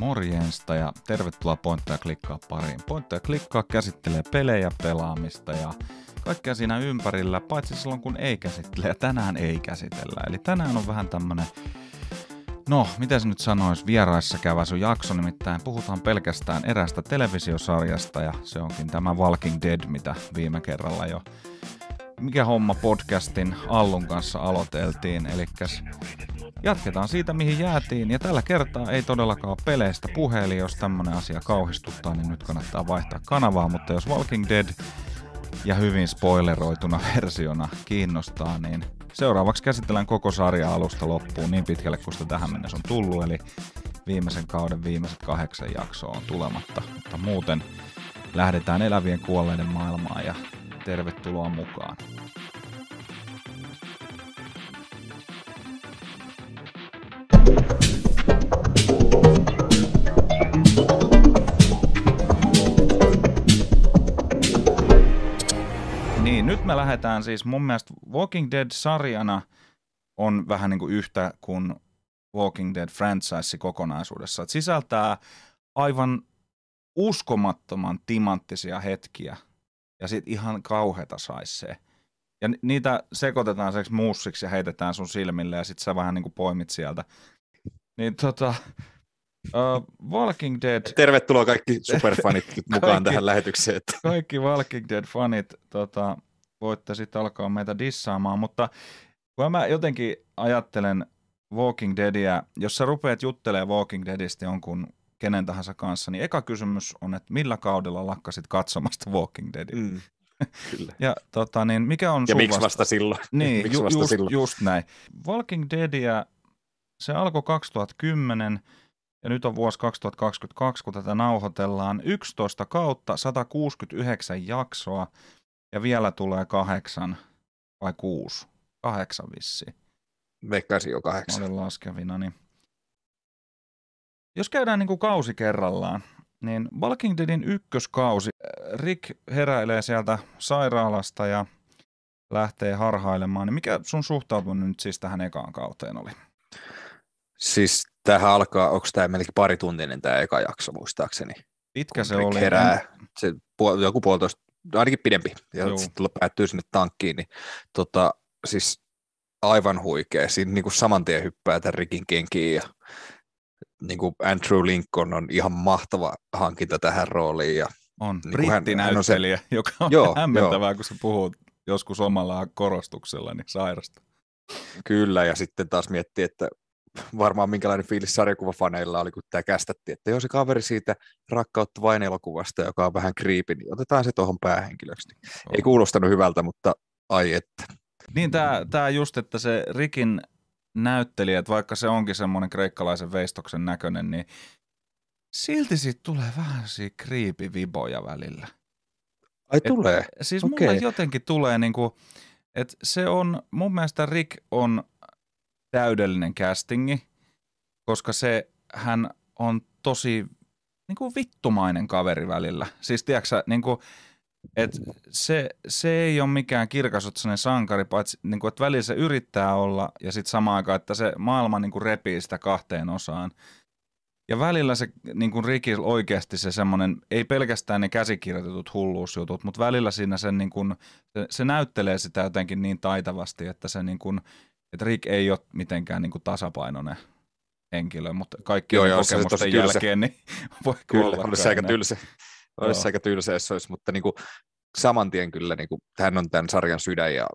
Morjensta ja tervetuloa Pointtia klikkaa pariin. Pointtia klikkaa käsittelee pelejä, pelaamista ja kaikkea siinä ympärillä, paitsi silloin kun ei käsittele ja tänään ei käsitellä. Eli tänään on vähän tämmönen, no miten se nyt sanoisi, vieraissa käyvä sun jakso, nimittäin puhutaan pelkästään erästä televisiosarjasta ja se onkin tämä Walking Dead, mitä viime kerralla jo mikä homma podcastin Allun kanssa aloiteltiin, eli jatketaan siitä mihin jäätiin, ja tällä kertaa ei todellakaan peleistä puhe, eli jos tämmönen asia kauhistuttaa, niin nyt kannattaa vaihtaa kanavaa, mutta jos Walking Dead ja hyvin spoileroituna versiona kiinnostaa, niin seuraavaksi käsitellään koko sarja alusta loppuun niin pitkälle kuin sitä tähän mennessä on tullut, eli viimeisen kauden viimeiset kahdeksan jaksoa on tulematta, mutta muuten lähdetään elävien kuolleiden maailmaan ja tervetuloa mukaan. Niin, nyt me lähdetään siis mun mielestä Walking Dead-sarjana on vähän niin kuin yhtä kuin Walking Dead franchise kokonaisuudessa. Et sisältää aivan uskomattoman timanttisia hetkiä ja sitten ihan kauheata saisi. Ja niitä sekoitetaan seksi muussiksi ja heitetään sun silmille ja sitten sä vähän niin kuin poimit sieltä. Niin tota, uh, Walking Dead... Tervetuloa kaikki superfanit mukaan kaikki, tähän lähetykseen. Kaikki Walking Dead-fanit tota, voitte sitten alkaa meitä dissaamaan, mutta kun mä jotenkin ajattelen Walking Deadia, jos sä rupeat juttelemaan Walking Deadistä jonkun kenen tahansa kanssa, niin eka kysymys on, että millä kaudella lakkasit katsomasta Walking Deadia? Mm, kyllä. Ja tota, niin mikä on Ja miksi vasta, vasta silloin? Niin, miksi ju, vasta just, silloin? just näin. Walking Deadia, se alkoi 2010 ja nyt on vuosi 2022, kun tätä nauhoitellaan. 11 kautta, 169 jaksoa ja vielä tulee kahdeksan vai kuusi? Kahdeksan vissi. Veikkaisin jo kahdeksan. Mä olin laskevina, niin jos käydään niin kuin kausi kerrallaan, niin Walking Deadin ykköskausi, Rick heräilee sieltä sairaalasta ja lähtee harhailemaan, niin mikä sun suhtautuminen nyt siis tähän ekaan kauteen oli? Siis tähän alkaa, onko tämä melkein parituntinen tämä eka jakso muistaakseni? Pitkä se oli. herää, se puol, joku puolitoista, ainakin pidempi, ja sitten päättyy sinne tankkiin, niin tota, siis aivan huikea. Siinä niin kuin saman tien hyppää tämän Rickin kenkiin ja niin kuin Andrew Lincoln on ihan mahtava hankinta tähän rooliin. Ja on, niin brittinäyttelijä, hän, hän on se, joka on joo, hämmentävää, joo. kun se puhuu joskus omalla korostuksella, niin sairasta. Kyllä, ja sitten taas miettii, että varmaan minkälainen fiilis sarjakuvafaneilla oli, kun tämä kästätti, että jos se kaveri siitä rakkautta vain elokuvasta, joka on vähän kriipi, niin otetaan se tuohon päähenkilöksi. Oh. Ei kuulostanut hyvältä, mutta ai että. Niin tämä, tämä just, että se Rikin näyttelijät, vaikka se onkin semmoinen kreikkalaisen veistoksen näköinen, niin silti siitä tulee vähän siinä viboja välillä. Ai Et, tulee? Siis okay. mulle jotenkin tulee niin kuin, että se on, mun mielestä Rick on täydellinen castingi, koska se, hän on tosi niin kuin vittumainen kaveri välillä. Siis tiedätkö niin kuin, et se, se ei ole mikään kirkasotsainen sankari, paitsi niin kuin, että välillä se yrittää olla ja sitten samaan aikaan, että se maailma niin kuin repii sitä kahteen osaan. Ja välillä se niin kuin Ricky oikeasti se semmoinen, ei pelkästään ne käsikirjoitetut hulluusjutut, mutta välillä siinä sen, niin kuin, se, se näyttelee sitä jotenkin niin taitavasti, että se niin kuin, että Rick ei ole mitenkään niin kuin tasapainoinen henkilö, mutta kaikki joo, joo, kokemusten jälkeen, niin voi Kyllä, olla se aika tylsä. Olisi aika tylsä, jos olisi, mutta niin kuin, saman tien kyllä, niin kuin, hän on tämän sarjan sydän ja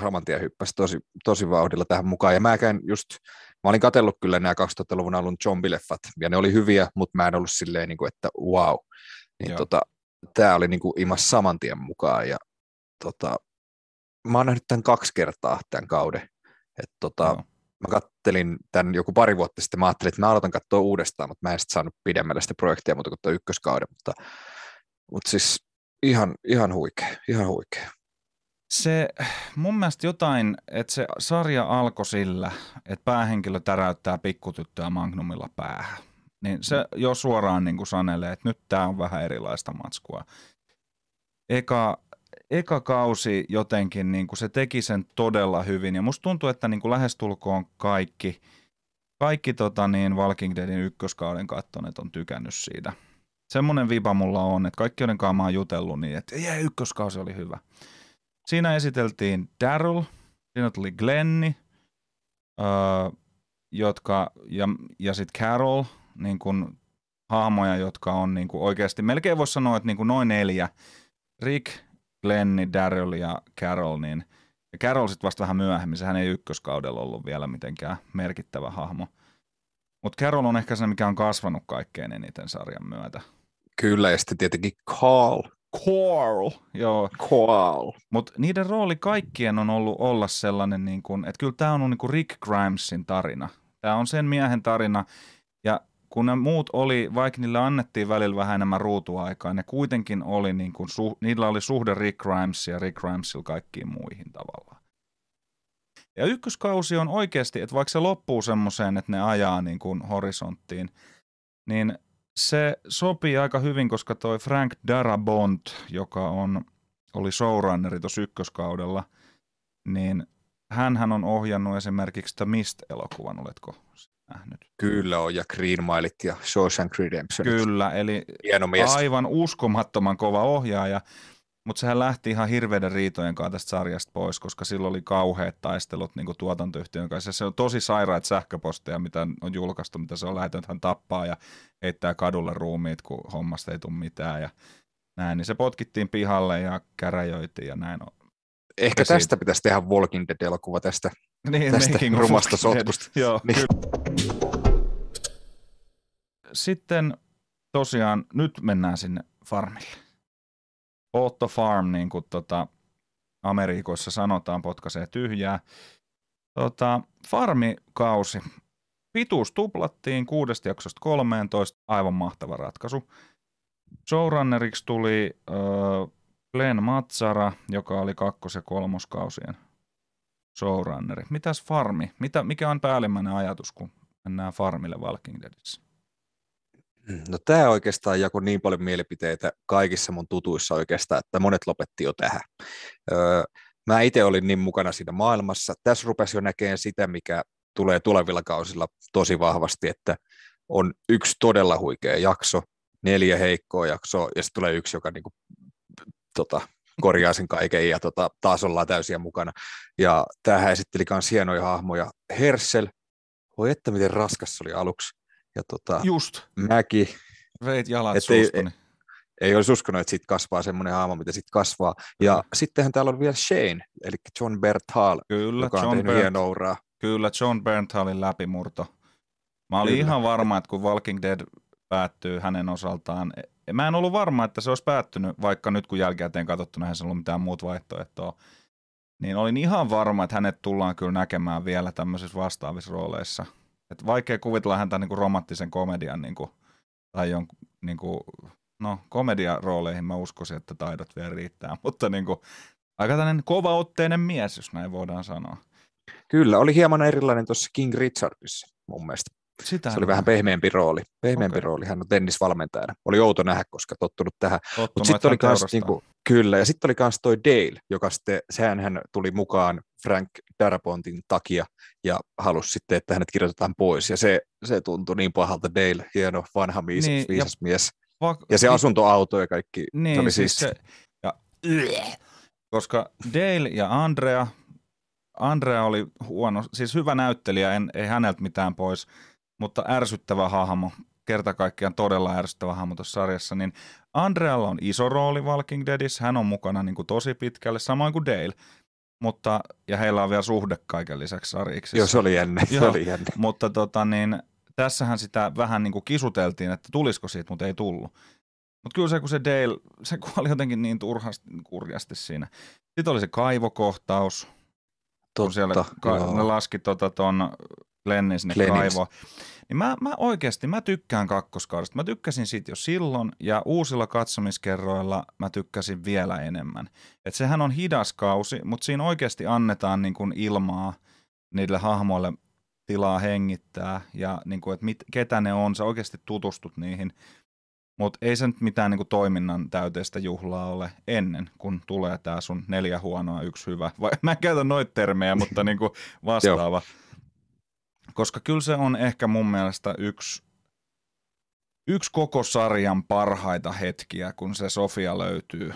saman tien hyppäsi tosi, tosi vauhdilla tähän mukaan. Ja mäkään just, mä olin katsellut kyllä nämä 2000-luvun alun zombileffat, ja ne oli hyviä, mutta mä en ollut silleen, niin kuin, että wow. Niin, tota, tämä oli niin kuin, imas saman tien mukaan, ja tota, mä oon nähnyt tämän kaksi kertaa tämän kauden. Et, tota, no. Mä kattelin tämän joku pari vuotta sitten, mä ajattelin, että mä aloitan katsoa uudestaan, mutta mä en sitten saanut pidemmälle sitä projektia muuta kuin tuo ykköskauden, mutta mutta siis ihan, ihan huikea, ihan huikea. Se mun mielestä jotain, että se sarja alkoi sillä, että päähenkilö täräyttää pikkutyttöä Magnumilla päähän. Niin se jo suoraan niin kuin sanelee, että nyt tämä on vähän erilaista matskua. Eka, eka kausi jotenkin, niin kuin se teki sen todella hyvin. Ja musta tuntuu, että niin kuin lähestulkoon kaikki, kaikki tota, niin Walking Deadin ykköskauden kattoneet on tykännyt siitä. Semmoinen viba mulla on, että kaikki joiden kanssa mä oon jutellut niin, että jee, ykköskausi oli hyvä. Siinä esiteltiin Daryl, siinä tuli Glenni, öö, jotka, ja, ja sitten Carol, niin kun, hahmoja, jotka on niin kuin oikeasti, melkein voisi sanoa, että niin kuin noin neljä, Rick, Glenni, Daryl ja Carol, niin ja Carol sitten vasta vähän myöhemmin, sehän ei ykköskaudella ollut vielä mitenkään merkittävä hahmo. Mutta Carol on ehkä se, mikä on kasvanut kaikkein eniten sarjan myötä. Kyllä, ja sitten tietenkin Carl. Carl, joo. Carl. Mutta niiden rooli kaikkien on ollut olla sellainen, niin kun, että kyllä tämä on niin kuin Rick Grimesin tarina. Tämä on sen miehen tarina, ja kun ne muut oli, vaikka niille annettiin välillä vähän enemmän ruutuaikaa, ne kuitenkin oli, niin kuin, niillä oli suhde Rick Grimes ja Rick Grimesilla kaikkiin muihin tavallaan. Ja ykköskausi on oikeasti, että vaikka se loppuu semmoiseen, että ne ajaa niin kuin horisonttiin, niin se sopii aika hyvin, koska toi Frank Darabont, joka on, oli showrunneri tuossa ykköskaudella, niin hän on ohjannut esimerkiksi The Mist-elokuvan, oletko nähnyt? Kyllä on, ja Green Mileit ja Shawshank Redemption. Kyllä, eli Hieno mies. aivan uskomattoman kova ohjaaja, mutta sehän lähti ihan hirveiden riitojen kanssa tästä sarjasta pois, koska silloin oli kauheat taistelut niin tuotantoyhtiön kanssa. Se on tosi sairaat sähköposteja, mitä on julkaistu, mitä se on lähettänyt, hän tappaa ja heittää kadulle ruumiit, kun hommasta ei tule mitään ja näin. Niin se potkittiin pihalle ja käräjöitiin ja näin on. Ehkä tästä siitä... pitäisi tehdä Walking Dead-elokuva tästä, niin, tästä rumasta sotkusta. Joo, niin. Sitten tosiaan nyt mennään sinne farmille. Otto Farm, niin kuin tota, Amerikoissa sanotaan, potkaisee tyhjää. Tota, farmikausi. Pituus tuplattiin kuudesta jaksosta 13, aivan mahtava ratkaisu. Showrunneriksi tuli äh, Glenn Matsara, joka oli kakkos- ja kolmoskausien showrunneri. Mitäs farmi? Mitä, mikä on päällimmäinen ajatus, kun mennään farmille Walking Deadissä? No tämä oikeastaan jako niin paljon mielipiteitä kaikissa mun tutuissa oikeastaan, että monet lopetti jo tähän. Öö, mä itse olin niin mukana siinä maailmassa. Tässä rupesi jo näkemään sitä, mikä tulee tulevilla kausilla tosi vahvasti, että on yksi todella huikea jakso, neljä heikkoa jaksoa ja sitten tulee yksi, joka niinku, tota, korjaa sen kaiken ja tota, taas ollaan täysiä mukana. Ja tämähän esitteli myös hienoja hahmoja. Hersel, voi että miten raskas se oli aluksi. Ja tota, Just. Mäki. Veit jalat suustani. Ei, ei olisi uskonut, että siitä kasvaa semmoinen hahmo, mitä sitten kasvaa. Ja mm. sittenhän täällä on vielä Shane, eli John Berthal, Kyllä, joka on John tehnyt uraa. Kyllä, John Berthalin läpimurto. Mä olin Kyllä. ihan varma, että kun Walking Dead päättyy hänen osaltaan, mä en ollut varma, että se olisi päättynyt, vaikka nyt kun jälkikäteen katsottuna eihän se ollut mitään muut vaihtoehtoa, niin olin ihan varma, että hänet tullaan kyllä näkemään vielä tämmöisissä vastaavissa rooleissa – et vaikea kuvitella häntä kuin romanttisen komedian niin kuin, tai jonkun, niin kuin, no komediarooleihin mä uskoisin, että taidot vielä riittää, mutta niin kuin, aika tämmöinen kova-otteinen mies, jos näin voidaan sanoa. Kyllä, oli hieman erilainen tuossa King Richardissa mun mielestä. Sitä se oli vähän pehmeämpi rooli. Pehmeämpi okay. rooli, hän on tennisvalmentajana. Oli outo nähdä, koska tottunut tähän. Mutta sitten oli kans, niinku, kyllä, ja sitten oli myös toi Dale, joka sitten, sehän hän tuli mukaan Frank Darapontin takia ja halusi sitten, että hänet kirjoitetaan pois. Ja se, se tuntui niin pahalta Dale, hieno vanha viisas, niin, viisas ja, mies. Va- ja se niin, asuntoauto ja kaikki, niin, se oli siis se, ja, koska Dale ja Andrea, Andrea oli huono, siis hyvä näyttelijä, en, ei häneltä mitään pois, mutta ärsyttävä hahmo, kerta kaikkiaan todella ärsyttävä hahmo tuossa sarjassa, niin Andrealla on iso rooli Walking Deadissä, hän on mukana niin kuin tosi pitkälle, samoin kuin Dale. Mutta, ja heillä on vielä suhde kaiken lisäksi sarjiksi. Joo, se oli jännä. Se oli jännä. Mutta tota, niin, tässähän sitä vähän niin kuin kisuteltiin, että tulisiko siitä, mutta ei tullut. Mutta kyllä se, kun se Dale, se kuoli jotenkin niin turhasti, kurjasti siinä. Sitten oli se kaivokohtaus, Totta, kun siellä ka- ne laski tota ton Glennin sinne kaivoon. Niin mä, mä oikeasti, mä tykkään kakkoskaudesta. Mä tykkäsin siitä jo silloin ja uusilla katsomiskerroilla mä tykkäsin vielä enemmän. Et sehän on hidas kausi, mutta siinä oikeasti annetaan niin kuin ilmaa niille hahmoille tilaa hengittää ja niin kuin, että mit, ketä ne on, sä oikeasti tutustut niihin. Mutta ei se nyt mitään niin kuin toiminnan täyteistä juhlaa ole ennen, kun tulee tämä sun neljä huonoa, yksi hyvä. Vai, mä en käytä noita termejä, mutta niin kuin vastaava. Koska kyllä se on ehkä mun mielestä yksi, yksi koko sarjan parhaita hetkiä, kun se Sofia löytyy.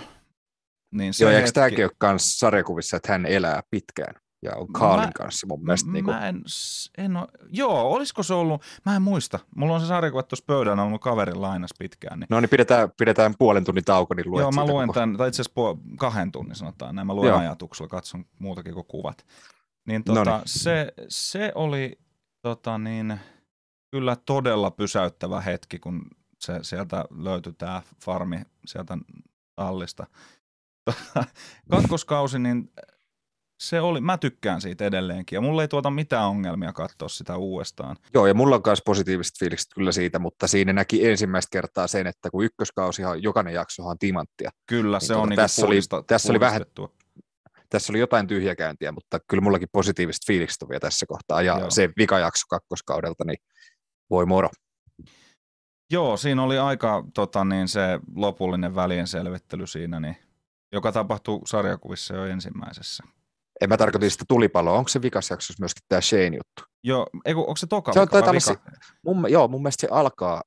Niin se Joo, hetki... eikö tämäkin ole myös sarjakuvissa, että hän elää pitkään? ja on Kaalin kanssa mun mielestä. Niin kuin... Mä en, en ole, joo, olisiko se ollut, mä en muista. Mulla on se sarjakuva tuossa pöydän ollut kaverin lainas pitkään. Niin... No niin, pidetään, pidetään puolen tunnin tauko, niin luet Joo, mä luen tämän, tai itse asiassa puol- kahden tunnin sanotaan näin, mä luen joo. ajatuksella, katson muutakin kuin kuvat. Niin, tota, se, se oli tota niin, kyllä todella pysäyttävä hetki, kun se, sieltä löytyi tämä farmi sieltä allista. Kakkoskausi, niin se oli, mä tykkään siitä edelleenkin ja mulla ei tuota mitään ongelmia katsoa sitä uudestaan. Joo ja mulla on myös positiiviset fiilikset kyllä siitä, mutta siinä näki ensimmäistä kertaa sen, että kun ykköskausihan, jokainen jaksohan timanttia. Kyllä, niin se tuota, on niinku tässä, oli, tässä oli vähän tässä oli jotain tyhjäkäyntiä, mutta kyllä mullakin positiiviset fiilikset on vielä tässä kohtaa. Ja Joo. se vikajakso kakkoskaudelta, niin voi moro. Joo, siinä oli aika tota, niin se lopullinen välien selvittely siinä, niin, joka tapahtui sarjakuvissa jo ensimmäisessä. En mä tarkoitin sitä tulipaloa. Onko se vikas jaksossa myöskin tämä Shane juttu? Joo, eiku, onko se toka se vika, on, vika? Mun, joo, mun mielestä se alkaa,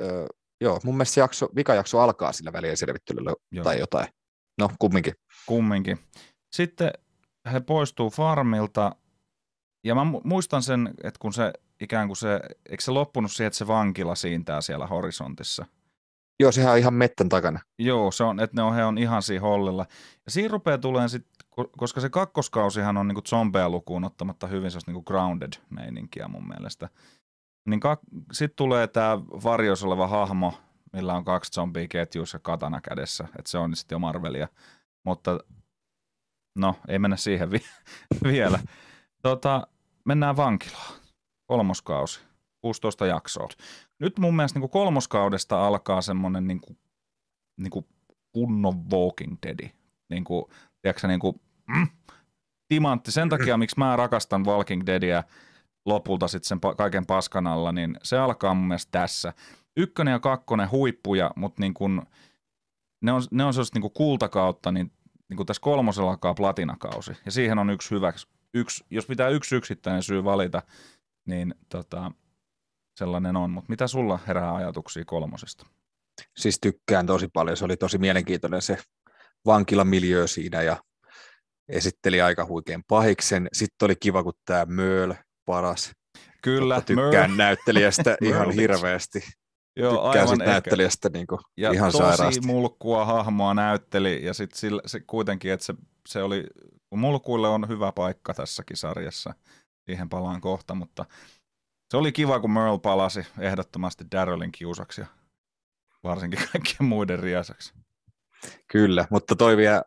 öö, joo, mun mielestä se jakso, vikajakso alkaa sillä välien selvittelyllä joo. tai jotain. No, kumminkin. Kumminkin. Sitten he poistuu farmilta, ja mä muistan sen, että kun se ikään kuin se, eikö se loppunut siihen, että se vankila siintää siellä horisontissa? Joo, sehän on ihan mettän takana. Joo, se on, että ne on, he on ihan siinä hollilla. Ja siinä rupeaa tulemaan sitten, koska se kakkoskausihan on niinku zombeja lukuun ottamatta hyvin se niinku grounded meininkiä mun mielestä. Niin kak- sitten tulee tämä varjos oleva hahmo, millä on kaksi zombia ketjuissa katana kädessä, että se on sitten jo Marvelia. Mutta no, ei mennä siihen vi- vielä. Tota, mennään vankilaan. Kolmoskausi. 16 jaksoa. Nyt mun mielestä niin kolmoskaudesta alkaa semmoinen niin kuin, niin kuin kunnon Walking Dead. Niin kuin, tiedätkö, niin kuin, mm, timantti. Sen takia, miksi mä rakastan Walking Deadia lopulta sitten sen pa- kaiken paskan alla, niin se alkaa mun mielestä tässä. Ykkönen ja kakkonen huippuja, mutta niin kuin, ne on, ne on sellaista niin kultakautta, niin, niin kuin tässä kolmosella alkaa platinakausi. Ja siihen on yksi hyvä, yksi, jos pitää yksi yksittäinen syy valita, niin tota, sellainen on. Mutta mitä sulla herää ajatuksia kolmosesta? Siis tykkään tosi paljon. Se oli tosi mielenkiintoinen se vankilamiljö siinä ja esitteli aika huikean pahiksen. Sitten oli kiva, kun tämä Möl paras. Kyllä. Tykkään Merle. näyttelijästä ihan hirveästi. Joo, aivan näyttelijästä niin kuin ja ihan tosi sairaasti. mulkkua hahmoa näytteli ja sitten se kuitenkin, että se, se oli, mulkuille on hyvä paikka tässäkin sarjassa, siihen palaan kohta, mutta se oli kiva, kun Merle palasi ehdottomasti Darrellin kiusaksi ja varsinkin kaikkien muiden riasaksi. Kyllä, mutta toi vielä,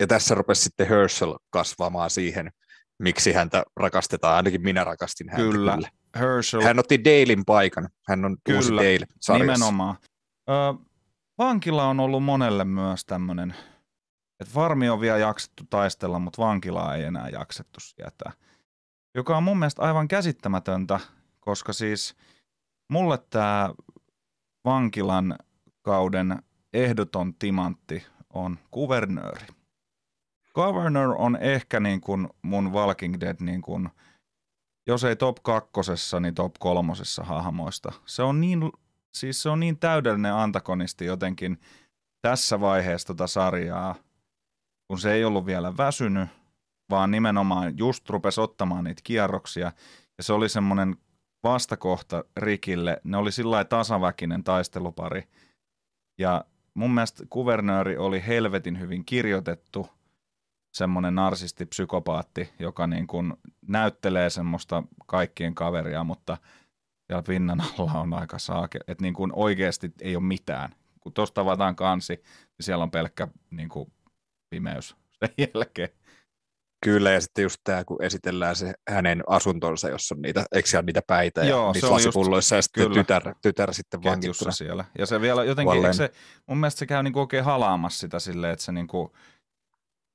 ja tässä rupesi sitten Herschel kasvamaan siihen, miksi häntä rakastetaan, ainakin minä rakastin häntä. Kyllä, kyllä. Herschel. Hän otti Dalein paikan, hän on kyllä, uusi Dale sarjassa. nimenomaan. Ö, vankila on ollut monelle myös tämmöinen, että farmi on vielä jaksettu taistella, mutta vankilaa ei enää jaksettu sieltä. Joka on mun mielestä aivan käsittämätöntä, koska siis mulle tämä vankilan kauden ehdoton timantti on kuvernööri. Governor on ehkä niin kuin mun Walking Dead, niin kuin, jos ei top kakkosessa, niin top kolmosessa hahmoista. Se on niin, siis se on niin täydellinen antagonisti jotenkin tässä vaiheessa tota sarjaa, kun se ei ollut vielä väsynyt, vaan nimenomaan just rupesi ottamaan niitä kierroksia. Ja se oli semmoinen vastakohta Rikille. Ne oli sillä tasaväkinen taistelupari. Ja mun mielestä kuvernööri oli helvetin hyvin kirjoitettu, semmoinen narsisti-psykopaatti, joka niin kuin näyttelee semmoista kaikkien kaveria, mutta siellä pinnan alla on aika saake, että niin kuin oikeasti ei ole mitään. Kun tuosta avataan kansi, niin siellä on pelkkä niin kuin pimeys sen jälkeen. Kyllä, ja sitten just tämä, kun esitellään se hänen asuntonsa, jossa on niitä, eikö niitä päitä Joo, ja niissä lasipulloissa, ja sitten tytär, tytär sitten vankittuna. siellä. Ja se vielä jotenkin, se, mun mielestä se käy niinku oikein halaamassa sitä silleen, että se niinku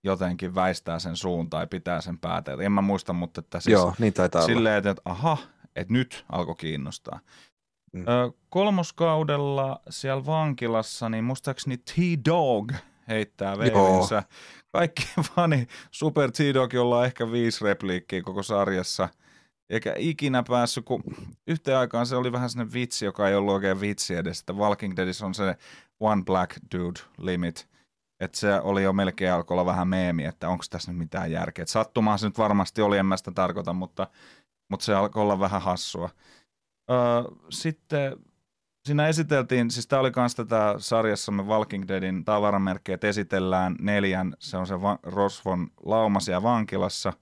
jotenkin väistää sen suun tai pitää sen päätä. En mä muista, mutta että siis Joo, niin taitaa silleen, että, että aha, että nyt alkoi kiinnostaa. Mm. Ö, kolmoskaudella siellä vankilassa, niin muistaakseni T-Dog heittää veivinsä kaikki fani Super T-Dog, jolla on ehkä viisi repliikkiä koko sarjassa. eikä ikinä päässyt, kun yhteen aikaan se oli vähän sellainen vitsi, joka ei ollut oikein vitsi edes, että Walking Deadissä on se one black dude limit, että se oli jo melkein alkoi olla vähän meemi, että onko tässä nyt mitään järkeä. Et sattumaa se nyt varmasti oli, en mä sitä tarkoita, mutta, mutta se alkoi olla vähän hassua. Öö, sitten siinä esiteltiin, siis tämä oli myös tätä sarjassamme Walking Deadin tavaramerkki, että esitellään neljän, se on se va- Rosvon laumasia vankilassa,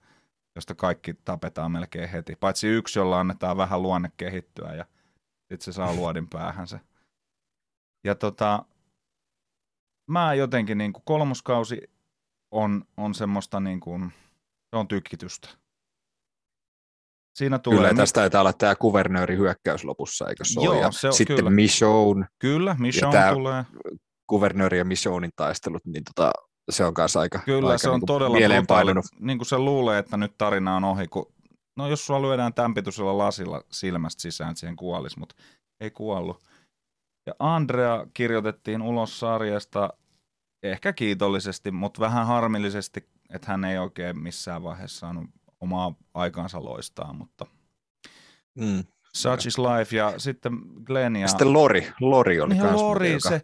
josta kaikki tapetaan melkein heti. Paitsi yksi, jolla annetaan vähän luonne kehittyä ja sitten se saa luodin päähän se. Ja tota, mä jotenkin niin kuin kolmoskausi on, on semmoista niin kuin, se on tykkitystä. Siinä tulee... Kyllä, tästä taitaa olla tämä kuvernööri hyökkäys lopussa, eikö se Joo, ole? Ja se on- sitten kyllä. Michonne, Kyllä, Mission tää- tulee. kuvernööri ja Michonnein taistelut, niin tota, se on kanssa aika, Kyllä, aika se on niinku todella mieleenpainunut. Niin kuin se luulee, että nyt tarina on ohi, kun no jos sua lyödään tämpityisellä lasilla silmästä sisään, että siihen kuolisi, mutta ei kuollut. Ja Andrea kirjoitettiin ulos sarjasta ehkä kiitollisesti, mutta vähän harmillisesti, että hän ei oikein missään vaiheessa saanut omaa aikaansa loistaa, mutta Mm. Such is life ja sitten Glenn ja... Sitten Lori, Lori oli Niin Lori, muuten, joka- se,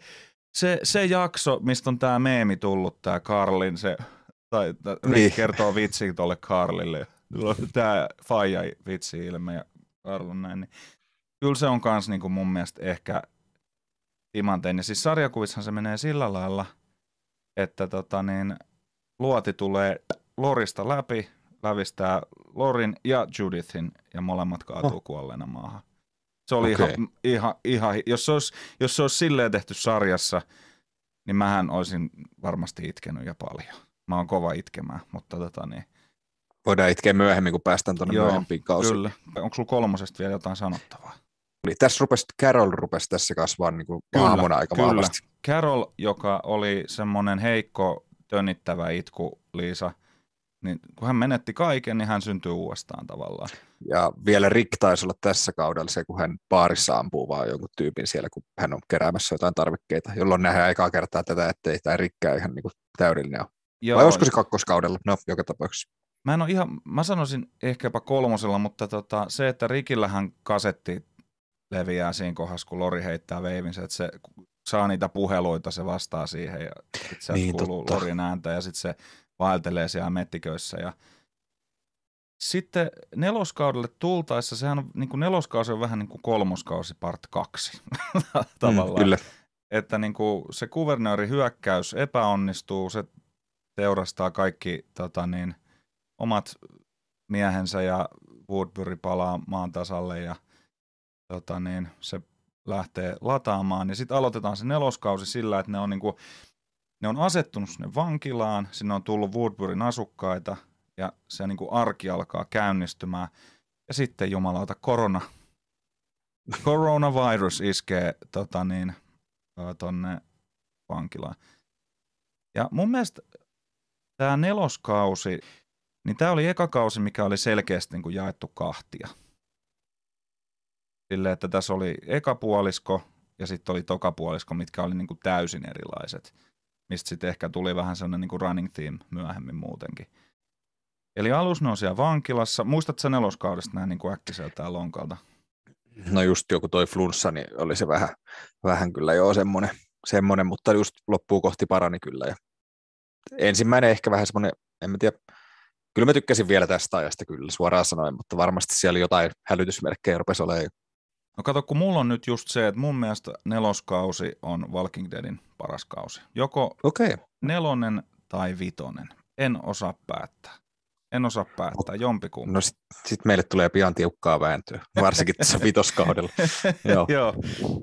se, se jakso, mistä on tämä meemi tullut, tämä Karlin, se, tai, Niin. kertoo vitsi tuolle Karlille. Tämä faija vitsi ilme ja Karl näin. Niin. Kyllä se on kans niinku mun mielestä ehkä timanteinen. Siis sarjakuvissahan se menee sillä lailla, että tota niin, luoti tulee Lorista läpi, lävistää Lorin ja Judithin ja molemmat kaatuu oh. kuolleena maahan. Se oli Okei. ihan, ihan, ihan, jos se, olisi, jos se olisi silleen tehty sarjassa, niin mähän olisin varmasti itkenyt ja paljon. Mä oon kova itkemään, mutta tota niin, Voidaan itkeä myöhemmin, kun päästään tuonne myöhempiin kausiin. kyllä. Onko sulla kolmosesta vielä jotain sanottavaa? Eli tässä rupesi, Carol rupesi tässä kasvaa niin kuin Kyllä, aika kyllä. vahvasti. Carol, joka oli semmoinen heikko, tönnittävä itku, Liisa, niin kun hän menetti kaiken, niin hän syntyi uudestaan tavallaan. Ja vielä Rick taisi olla tässä kaudella se, kun hän baarissa ampuu vaan jonkun tyypin siellä, kun hän on keräämässä jotain tarvikkeita, jolloin nähdään aikaa kertaa tätä, ettei tämä Rikkää ihan niin kuin täydellinen ole. Joo, Vai olisiko se kakkoskaudella? No, joka tapauksessa. Mä en ihan, mä sanoisin ehkä jopa kolmosella, mutta tota, se, että Rikillähän kasetti leviää siinä kohdassa, kun Lori heittää veivinsä, että se saa niitä puheluita, se vastaa siihen ja sitten Niin, kuuluu totta. Lorin ääntä ja sitten se vaeltelee siellä mettiköissä ja sitten neloskaudelle tultaessa, sehän on, niin kuin neloskausi on vähän niin kuin kolmoskausi part kaksi tavallaan. Mm, kyllä. Että niin kuin se kuvernöörin hyökkäys epäonnistuu, se teurastaa kaikki tota niin, omat miehensä ja Woodbury palaa maan tasalle ja tota niin, se lähtee lataamaan. Ja sitten aloitetaan se neloskausi sillä, että ne on, niinku, ne on asettunut sinne vankilaan, sinne on tullut Woodburyn asukkaita ja se niinku arki alkaa käynnistymään. Ja sitten jumalauta korona, coronavirus iskee tota niin, tonne vankilaan. Ja mun mielestä tämä neloskausi, niin tämä oli eka kausi, mikä oli selkeästi niin kuin jaettu kahtia. Silleen, että tässä oli eka puolisko ja sitten oli toka puolisko, mitkä oli niin kuin täysin erilaiset. Mistä sitten ehkä tuli vähän sellainen niin kuin running theme myöhemmin muutenkin. Eli alus ne on siellä vankilassa. Muistatko neloskaudesta näin niin kuin äkkiseltään lonkalta? No just joku toi flunssa, niin oli se vähän, vähän kyllä jo semmoinen, semmoinen, mutta just loppuun kohti parani kyllä. Ja ensimmäinen ehkä vähän semmoinen, en mä tiedä, kyllä mä tykkäsin vielä tästä ajasta kyllä suoraan sanoen, mutta varmasti siellä jotain hälytysmerkkejä rupesi olemaan. No kato, kun mulla on nyt just se, että mun mielestä neloskausi on Walking Deadin paras kausi. Joko okay. nelonen tai vitonen. En osaa päättää. En osaa päättää, jompikumpi. no sitten sit meille tulee pian tiukkaa vääntöä, varsinkin tässä vitoskaudella. Joo. Joo.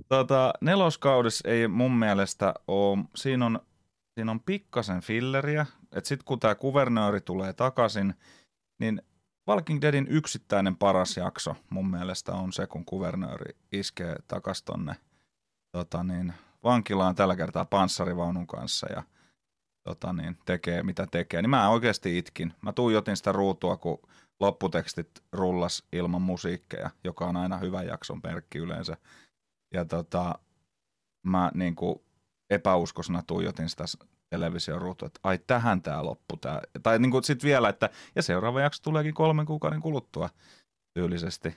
Tota, neloskaudessa ei mun mielestä ole, siinä on, siinä on pikkasen filleriä, että sitten kun tämä kuvernööri tulee takaisin, niin Walking Deadin yksittäinen paras jakso mun mielestä on se, kun kuvernööri iskee takas tonne tota niin, vankilaan tällä kertaa panssarivaunun kanssa ja tota niin, tekee mitä tekee. Niin mä oikeasti itkin. Mä tuijotin sitä ruutua, kun lopputekstit rullas ilman musiikkeja, joka on aina hyvä jakson merkki yleensä. Ja tota, mä niin kuin epäuskosena tuijotin sitä television ruutua, että ai tähän tämä loppu. Tää. Tai niin kuin sit vielä, että ja seuraava jakso tuleekin kolmen kuukauden kuluttua tyylisesti.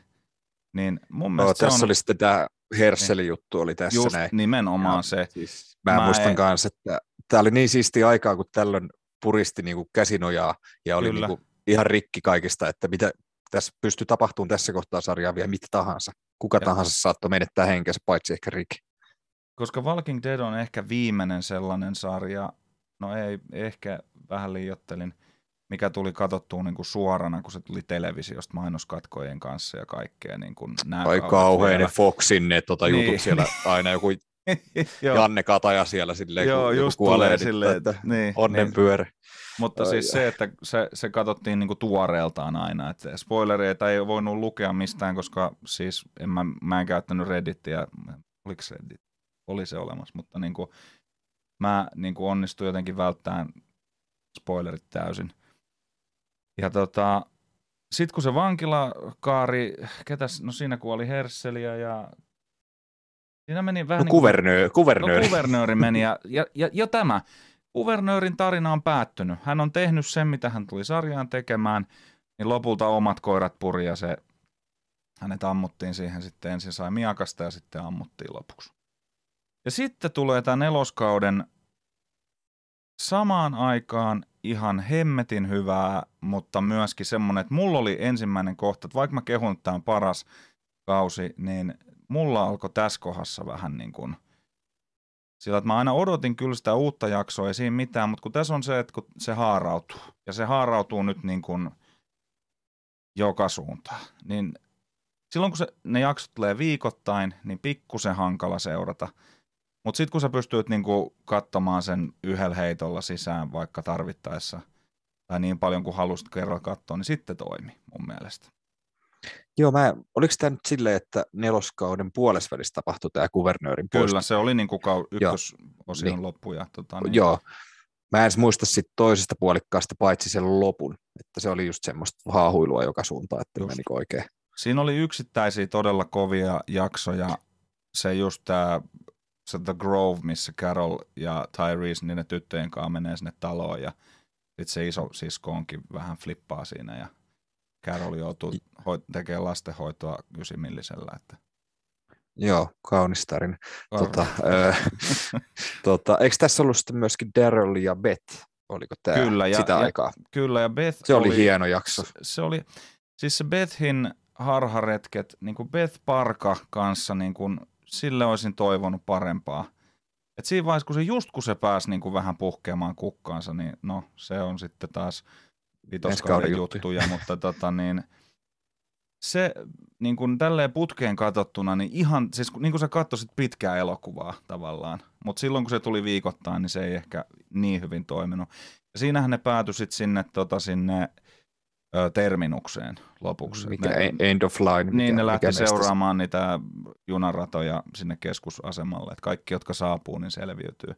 Niin mun No, tässä se on oli sitten tämä Herselin juttu oli tässä just näin. nimenomaan Ja se. Siis, mä, Mä muistan en- kanssa, että tämä oli niin siisti aikaa, kun tällöin puristi niinku käsinojaa ja oli Kyllä. niinku ihan rikki kaikista, että mitä tässä pystyy tapahtumaan tässä kohtaa sarjaa vielä mitä tahansa. Kuka Ja- tahansa saattoi menettää henkensä, paitsi ehkä Rick. Koska Walking Dead on ehkä viimeinen sellainen sarja, no ei, ehkä vähän liiottelin, mikä tuli katsottua niin kuin suorana, kun se tuli televisiosta mainoskatkojen kanssa ja kaikkea. Niin kuin nämä Ai kauhean ne. Foxin ne tota, Niin. jutut siellä, aina joku Janne Kataja siellä silleen, joo kun joku just kuolee, silleen, että että, niin, onnen niin. Mutta Ai siis ai. se, että se, se katsottiin niinku tuoreeltaan aina, että spoilereita ei voinut lukea mistään, koska siis en mä, mä en käyttänyt Reddittiä, oliko Reddit? Oli se olemassa, mutta niinku, mä niinku onnistuin jotenkin välttämään spoilerit täysin. Ja tota, sitten kun se vankilakaari, ketäs, no siinä kuoli Herseliä ja siinä meni vähän No niin kuin- kuvernööri. No kuvernööri. kuvernööri meni ja, ja, ja, ja tämä. Kuvernöörin tarina on päättynyt. Hän on tehnyt sen, mitä hän tuli sarjaan tekemään, niin lopulta omat koirat puri ja se, hänet ammuttiin siihen sitten ensin sai miakasta ja sitten ammuttiin lopuksi. Ja sitten tulee tämä neloskauden samaan aikaan ihan hemmetin hyvää, mutta myöskin semmoinen, että mulla oli ensimmäinen kohta, että vaikka mä kehun, että tämä on paras kausi, niin mulla alkoi tässä kohdassa vähän niin kuin sillä, että mä aina odotin kyllä sitä uutta jaksoa, ei siinä mitään, mutta kun tässä on se, että kun se haarautuu, ja se haarautuu nyt niin kuin joka suuntaan, niin silloin kun se, ne jaksot tulee viikoittain, niin pikkusen hankala seurata. Mutta sitten kun sä pystyt niin kuin katsomaan sen yhdellä heitolla sisään vaikka tarvittaessa, tai niin paljon kuin halusit kerralla katsoa, niin sitten toimi mun mielestä. Joo, mä, oliko tämä nyt silleen, että neloskauden puolesvälissä tapahtui tämä kuvernöörin Kyllä, se oli niin kuin kau- ykkösosion Niin. loppu. Ja, tota, niin, Joo. Mä en edes muista sit toisesta puolikkaasta paitsi sen lopun, että se oli just semmoista haahuilua joka suuntaan, että Just. meni oikein. Siinä oli yksittäisiä todella kovia jaksoja. Se just tämä se The Grove, missä Carol ja Tyrese niiden tyttöjen kanssa menee sinne taloon ja sitten se iso sisko onkin vähän flippaa siinä ja Carol joutuu hoi- tekemään lastenhoitoa ysimillisellä. Että Joo, kaunis tarina. Tota, ö, tota, eikö tässä ollut sitten myöskin Daryl ja Beth? Oliko tämä Kyllä, ja- sitä ja aikaa? Kyllä ja Beth Se oli, hieno jakso. Se, se oli, siis se Bethin harharetket, niin kuin Beth Parka kanssa, niin kuin, sille olisin toivonut parempaa. Et siinä vaiheessa, kun se just kun se pääsi niin kuin vähän puhkeamaan kukkaansa, niin no se on sitten taas kauden vitoskauden juttuja. mutta tota niin, se niin kuin tälleen putkeen katsottuna, niin ihan, siis niin kuin sä katsoisit pitkää elokuvaa tavallaan, mutta silloin kun se tuli viikoittain, niin se ei ehkä niin hyvin toiminut. Ja siinähän ne päätyi sitten sinne, tota, sinne ö, terminukseen lopuksi. Mikä, ne, end of line. niin mikä, ne lähti seuraamaan niitä junaratoja sinne keskusasemalle, että kaikki, jotka saapuu, niin selviytyy.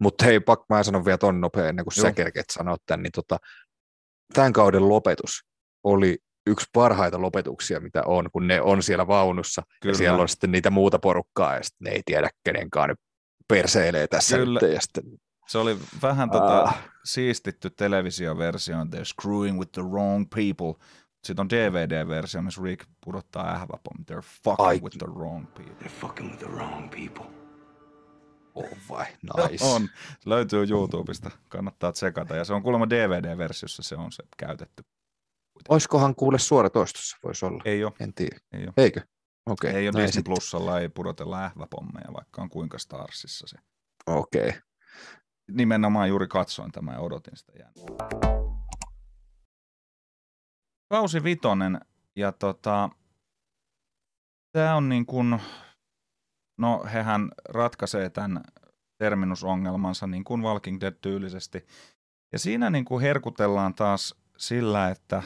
Mutta hei, pakko mä sanon vielä ton nopea ennen kuin Joo. sä kerket sanot tämän, niin tota, tämän kauden lopetus oli yksi parhaita lopetuksia, mitä on, kun ne on siellä vaunussa Kyllä. ja siellä on sitten niitä muuta porukkaa ja sitten ne ei tiedä kenenkaan nyt perseilee tässä Kyllä. nyt ja sitten, Se oli vähän tota, Ah. siistitty televisioversio, they're screwing with the wrong people. Sitten on DVD-versio, missä Rick pudottaa ähväpom, they're fucking Ai. with the wrong people. They're fucking with the wrong people. oh vai, nice. On, löytyy YouTubesta, kannattaa tsekata. Ja se on kuulemma DVD-versiossa, se on se käytetty. Olisikohan kuule suoratoistossa, voisi olla, Ei ole, en tiedä. ei ole. Eikö? Okei, Ei ole no Disney Plusalla, ei pudotella ähväpommeja, vaikka on kuinka Starsissa se. Okei. Nimenomaan juuri katsoin tämän ja odotin sitä jännitystä. Kausi vitonen ja tota, tämä on niin kuin, no hehän ratkaisee tämän terminusongelmansa niin kuin Walking Dead tyylisesti. Ja siinä niin kuin herkutellaan taas sillä, että,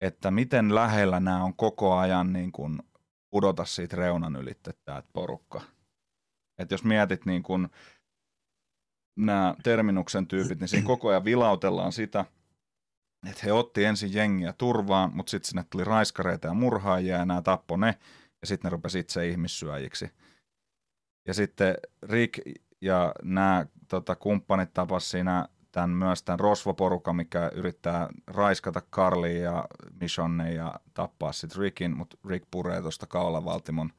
että miten lähellä nämä on koko ajan niin kuin pudota siitä reunan ylitte tämä porukka. Että jos mietit niin kuin nämä Terminuksen tyypit, niin siinä koko ajan vilautellaan sitä, että he otti ensin jengiä turvaan, mutta sitten sinne tuli raiskareita ja murhaajia ja nämä tappo ne, ja sitten ne rupesi itse ihmissyöjiksi. Ja sitten Rick ja nämä tota, kumppanit tapas siinä tämän, myös tämän Rosvo-porukan, mikä yrittää raiskata Carly ja Michonne ja tappaa sitten Rickin, mutta Rick puree tuosta kaulavaltimon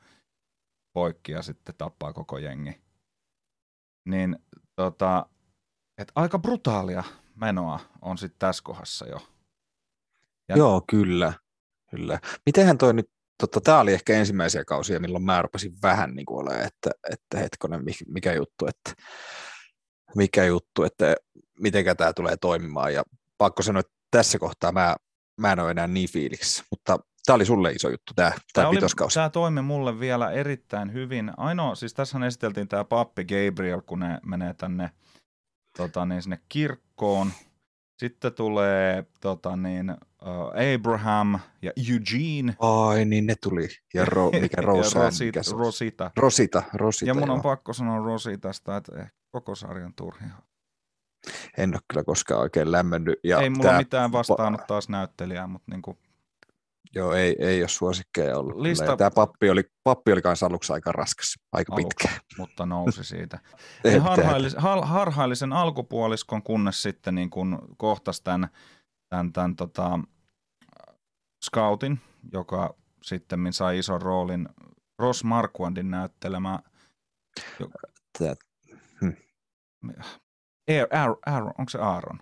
poikki ja sitten tappaa koko jengi. Niin tota, et aika brutaalia menoa on sitten tässä kohdassa jo. Ja... Joo, kyllä. kyllä. Mitenhän toi nyt, tota, tämä oli ehkä ensimmäisiä kausia, milloin mä rupesin vähän niin kuin olemaan, että, että hetkonen, mikä juttu, että mikä juttu, että miten tämä tulee toimimaan. Ja pakko sanoa, että tässä kohtaa mä, mä en ole enää niin fiiliksissä, mutta tämä oli sulle iso juttu, tämä, tämä, tämä pitoskausi. Tämä toimi mulle vielä erittäin hyvin. Ainoa, siis tässä esiteltiin tämä pappi Gabriel, kun ne menee tänne tota, niin sinne kirkkoon. Sitten tulee tota, niin, uh, Abraham ja Eugene. Ai niin, ne tuli. Ja, ro, mikä Rosa, ja Rosita, mikä Rosita. Rosita. Rosita. Ja mun on joo. pakko sanoa Rositasta, että koko sarjan turhi. En ole kyllä koskaan oikein lämmennyt. Ja ei mulla tää, mitään vastaanut taas näyttelijää, mutta niinku... Joo, ei, ei ole suosikkeja ollut. Lista... Tämä pappi oli, pappi oli kanssa aluksi aika raskas, aika aluksi, pitkä. mutta nousi siitä. ne harhaili, har, harhaili sen alkupuoliskon, kunnes sitten niin kun kohtasi tämän, tämän, tämän tota, Scoutin, joka sitten sai ison roolin Ross Marquandin näyttelemä. Tämä, hmm. Aaron, Aaron, onko se Aaron?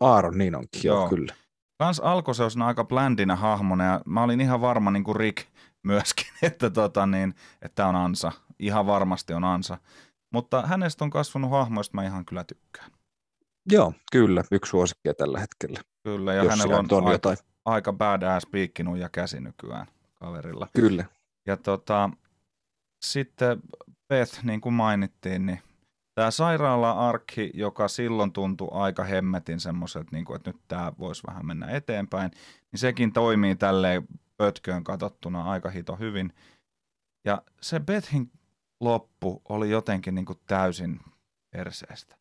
Aaron, niin onkin, joo, joo kyllä. Kans alkoi se aika bländinä hahmona ja mä olin ihan varma niin kuin Rick myöskin, että tota niin, että on ansa. Ihan varmasti on ansa. Mutta hänestä on kasvanut hahmo, josta mä ihan kyllä tykkään. Joo, kyllä. Yksi suosikkia tällä hetkellä. Kyllä, ja hänellä on, on aika, jotain. aika badass piikkinut käsi nykyään kaverilla. Kyllä. Ja tota, sitten Beth, niin kuin mainittiin, niin Tämä sairaala-arkki, joka silloin tuntui aika hemmetin semmoiselta, niin että nyt tämä voisi vähän mennä eteenpäin, niin sekin toimii tälleen pötköön katsottuna aika hito hyvin. Ja se Bethin loppu oli jotenkin niin kuin täysin perseestä.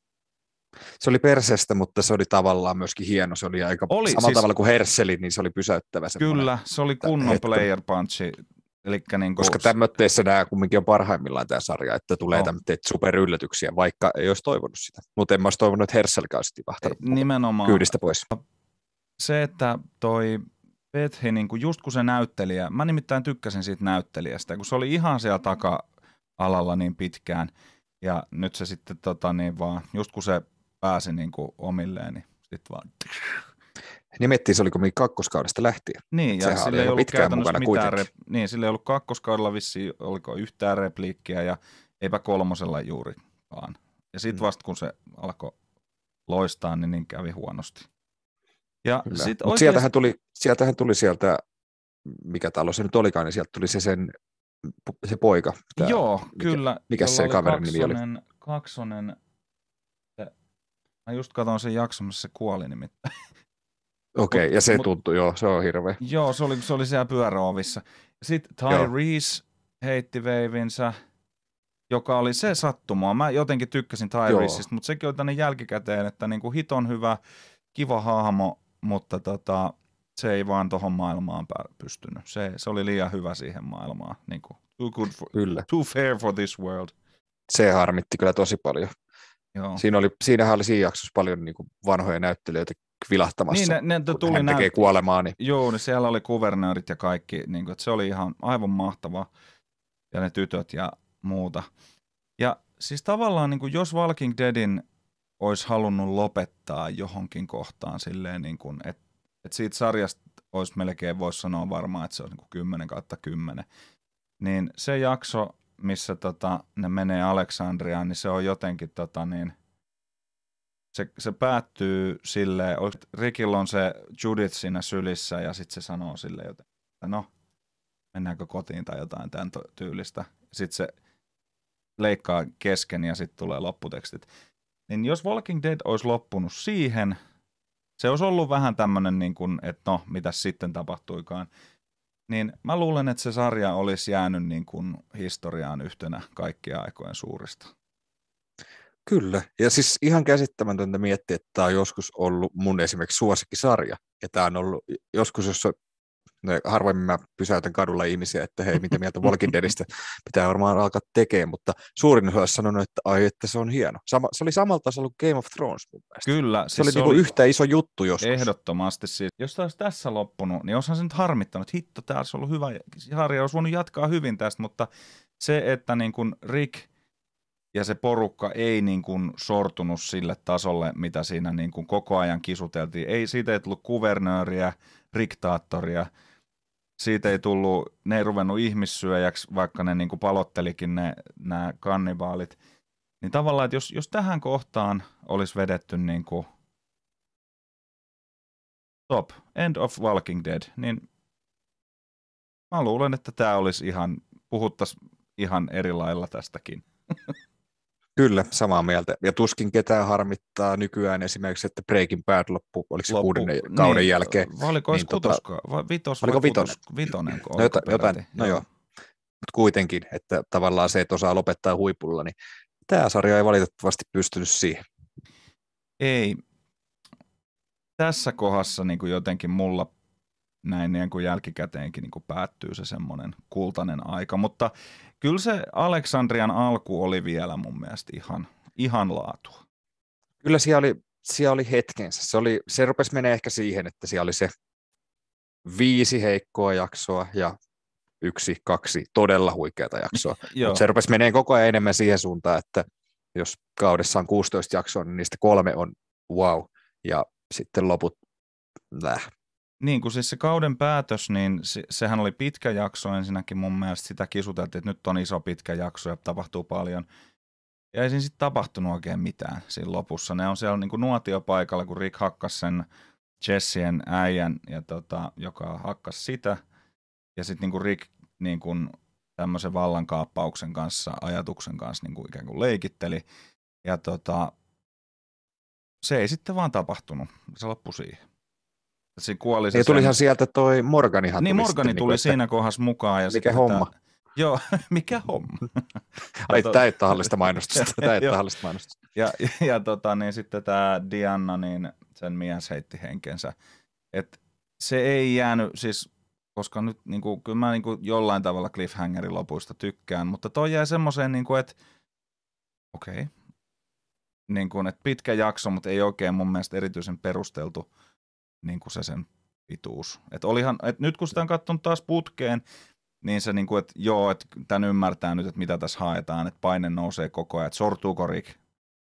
Se oli perseestä, mutta se oli tavallaan myöskin hieno. Se oli aika oli, samalla siis, tavalla kuin Hersselit, niin se oli pysäyttävä. Kyllä, se oli kunnon player punchi Elikkä niin kuin... Koska tämmöisessä nämä kumminkin on parhaimmillaan tämä sarja, että tulee no. tämmöitä superyllätyksiä, vaikka ei olisi toivonut sitä. Mutta en mä olisi toivonut, että Herselkä olisi tipahtanut Nimenomaan. kyydistä pois. Se, että toi Pethi, niin kuin just kun se näyttelijä, mä nimittäin tykkäsin siitä näyttelijästä, kun se oli ihan siellä taka-alalla niin pitkään, ja nyt se sitten tota, niin vaan, just kun se pääsi niin kuin omilleen, niin sitten vaan Nimettiin se oliko kakkoskaudesta lähtien. Niin, ja sillä ei ollut käytännössä mitään, rep, niin, sillä ei ollut kakkoskaudella vissi, oliko yhtään repliikkiä ja eipä kolmosella juurikaan. Ja sitten mm. vasta kun se alkoi loistaa, niin, niin kävi huonosti. Ja sit oikeasti... sieltähän, tuli, sieltähän tuli sieltä, mikä talo se nyt olikaan, niin sieltä tuli se sen se poika. Tämä, Joo, mikä, kyllä. Mikä se kaverin nimi oli? Kaksonen, mä just katson sen jakson, missä se kuoli nimittäin. Okei, okay, ja se tuntui, joo, se on hirveä. Joo, se oli, se oli siellä pyöräovissa. Sitten Tyrese heitti veivinsä, joka oli se sattumaa. Mä jotenkin tykkäsin Tyreseista, mutta sekin oli tänne jälkikäteen, että niinku hiton hyvä, kiva hahmo, mutta tota, se ei vaan tuohon maailmaan pystynyt. Se, se oli liian hyvä siihen maailmaan. Niinku, too, good for, kyllä. too fair for this world. Se harmitti kyllä tosi paljon. Joo. Siinä oli, siinähän oli siinä jaksossa paljon niin kuin vanhoja näyttelijöitä vilahtamassa, niin, ne, ne tuli hän näyt... tekee kuolemaa. Niin... Joo, niin siellä oli kuvernöörit ja kaikki, niin kuin, että se oli ihan aivan mahtava, ja ne tytöt ja muuta. Ja siis tavallaan, niin kuin, jos Walking Deadin olisi halunnut lopettaa johonkin kohtaan silleen, niin kuin, että, että siitä sarjasta olisi melkein, voisi sanoa varmaan, että se on niin kuin 10 kautta 10, niin se jakso, missä tota, ne menee Aleksandriaan, niin se on jotenkin tota, niin – se, se päättyy silleen, Rikillä on se Judith siinä sylissä ja sitten se sanoo sille joten, että no, mennäänkö kotiin tai jotain tämän tyylistä. Sitten se leikkaa kesken ja sitten tulee lopputekstit. Niin jos Walking Dead olisi loppunut siihen, se olisi ollut vähän tämmöinen, niin kuin, että no, mitä sitten tapahtuikaan. Niin mä luulen, että se sarja olisi jäänyt niin kuin historiaan yhtenä kaikkien aikojen suurista. Kyllä, ja siis ihan käsittämätöntä miettiä, että tämä on joskus ollut mun esimerkiksi suosikkisarja, ja tämä on ollut joskus, jos No, harvoin mä pysäytän kadulla ihmisiä, että hei, mitä mieltä Walking Deadistä pitää varmaan alkaa tekemään, mutta suurin osa olisi sanonut, että ai, että se on hieno. Sama, se oli samalla tasolla kuin Game of Thrones mun mielestä. Kyllä. Se siis oli, se niinku oli yhtä iso juttu joskus. Ehdottomasti. Siis. Jos tämä olisi tässä loppunut, niin olisihan se nyt harmittanut. Hitto, tämä olisi ollut hyvä. Harja olisi voinut jatkaa hyvin tästä, mutta se, että niin kuin Rick ja se porukka ei niin kuin sortunut sille tasolle, mitä siinä niin kuin koko ajan kisuteltiin. Ei, siitä ei tullut kuvernööriä, riktaattoria – siitä ei tullut, ne ei ruvennut ihmissyöjäksi, vaikka ne niin kuin palottelikin ne, nämä kannibaalit. Niin tavallaan, että jos, jos tähän kohtaan olisi vedetty niin kuin top, end of Walking Dead, niin mä luulen, että tämä olisi ihan, puhuttaisiin ihan eri lailla tästäkin. Kyllä, samaa mieltä. Ja tuskin ketään harmittaa nykyään esimerkiksi, että Breaking Bad loppu, oliko se loppu, kuudennen niin, kauden jälkeen. Oliko niin, tota, vai vitos, oliko vai vitonen? Vitonen, no, jota, jotain, no joo. Mutta kuitenkin, että tavallaan se, että osaa lopettaa huipulla, niin tämä sarja ei valitettavasti pystynyt siihen. Ei. Tässä kohdassa niin kuin jotenkin mulla näin niin kuin jälkikäteenkin niin kuin päättyy se semmoinen kultainen aika, mutta kyllä se Aleksandrian alku oli vielä mun mielestä ihan, ihan laatua. Kyllä siellä oli, siellä oli hetkensä. Se, oli, se rupesi menee ehkä siihen, että siellä oli se viisi heikkoa jaksoa ja yksi, kaksi todella huikeata jaksoa. Mutta se rupesi menee koko ajan enemmän siihen suuntaan, että jos kaudessa on 16 jaksoa, niin niistä kolme on wow, ja sitten loput läh. Niin, kun siis se kauden päätös, niin se, sehän oli pitkä jakso ensinnäkin mun mielestä. Sitä kisuteltiin, että nyt on iso pitkä jakso ja tapahtuu paljon. Ja ei siinä sitten tapahtunut oikein mitään siinä lopussa. Ne on siellä niin kuin nuotiopaikalla, kun Rick hakkas sen Jessien äijän, ja tota, joka hakkas sitä. Ja sitten niin Rick niin kuin tämmöisen vallankaappauksen kanssa, ajatuksen kanssa niin kuin ikään kuin leikitteli. Ja tota, se ei sitten vaan tapahtunut. Se loppui siihen. Se kuoli se. Ei tulihan sen... sieltä toi Morganihan Niin, tuli Morgani sitten, tuli niin siinä kohdassa mukaan. Ja mikä homma? Tämä... Joo, mikä homma? Ai to... täyttä tahallista mainostusta. täyttä tahallista mainostusta. Ja, ja, ja tota, niin sitten tämä Diana, niin sen mies heitti henkensä. Et se ei jäänyt, siis koska nyt niin kuin, kyllä mä niin kuin, jollain tavalla cliffhangerin lopuista tykkään, mutta toi jäi semmoiseen, niin kuin, että okei, okay. niin kuin, että pitkä jakso, mutta ei oikein mun mielestä erityisen perusteltu niin kuin se sen pituus. Et olihan, et nyt kun sitä on katsonut taas putkeen, niin se, niin kuin, että joo, että tämän ymmärtää nyt, että mitä tässä haetaan, että paine nousee koko ajan, että sortuuko Rick,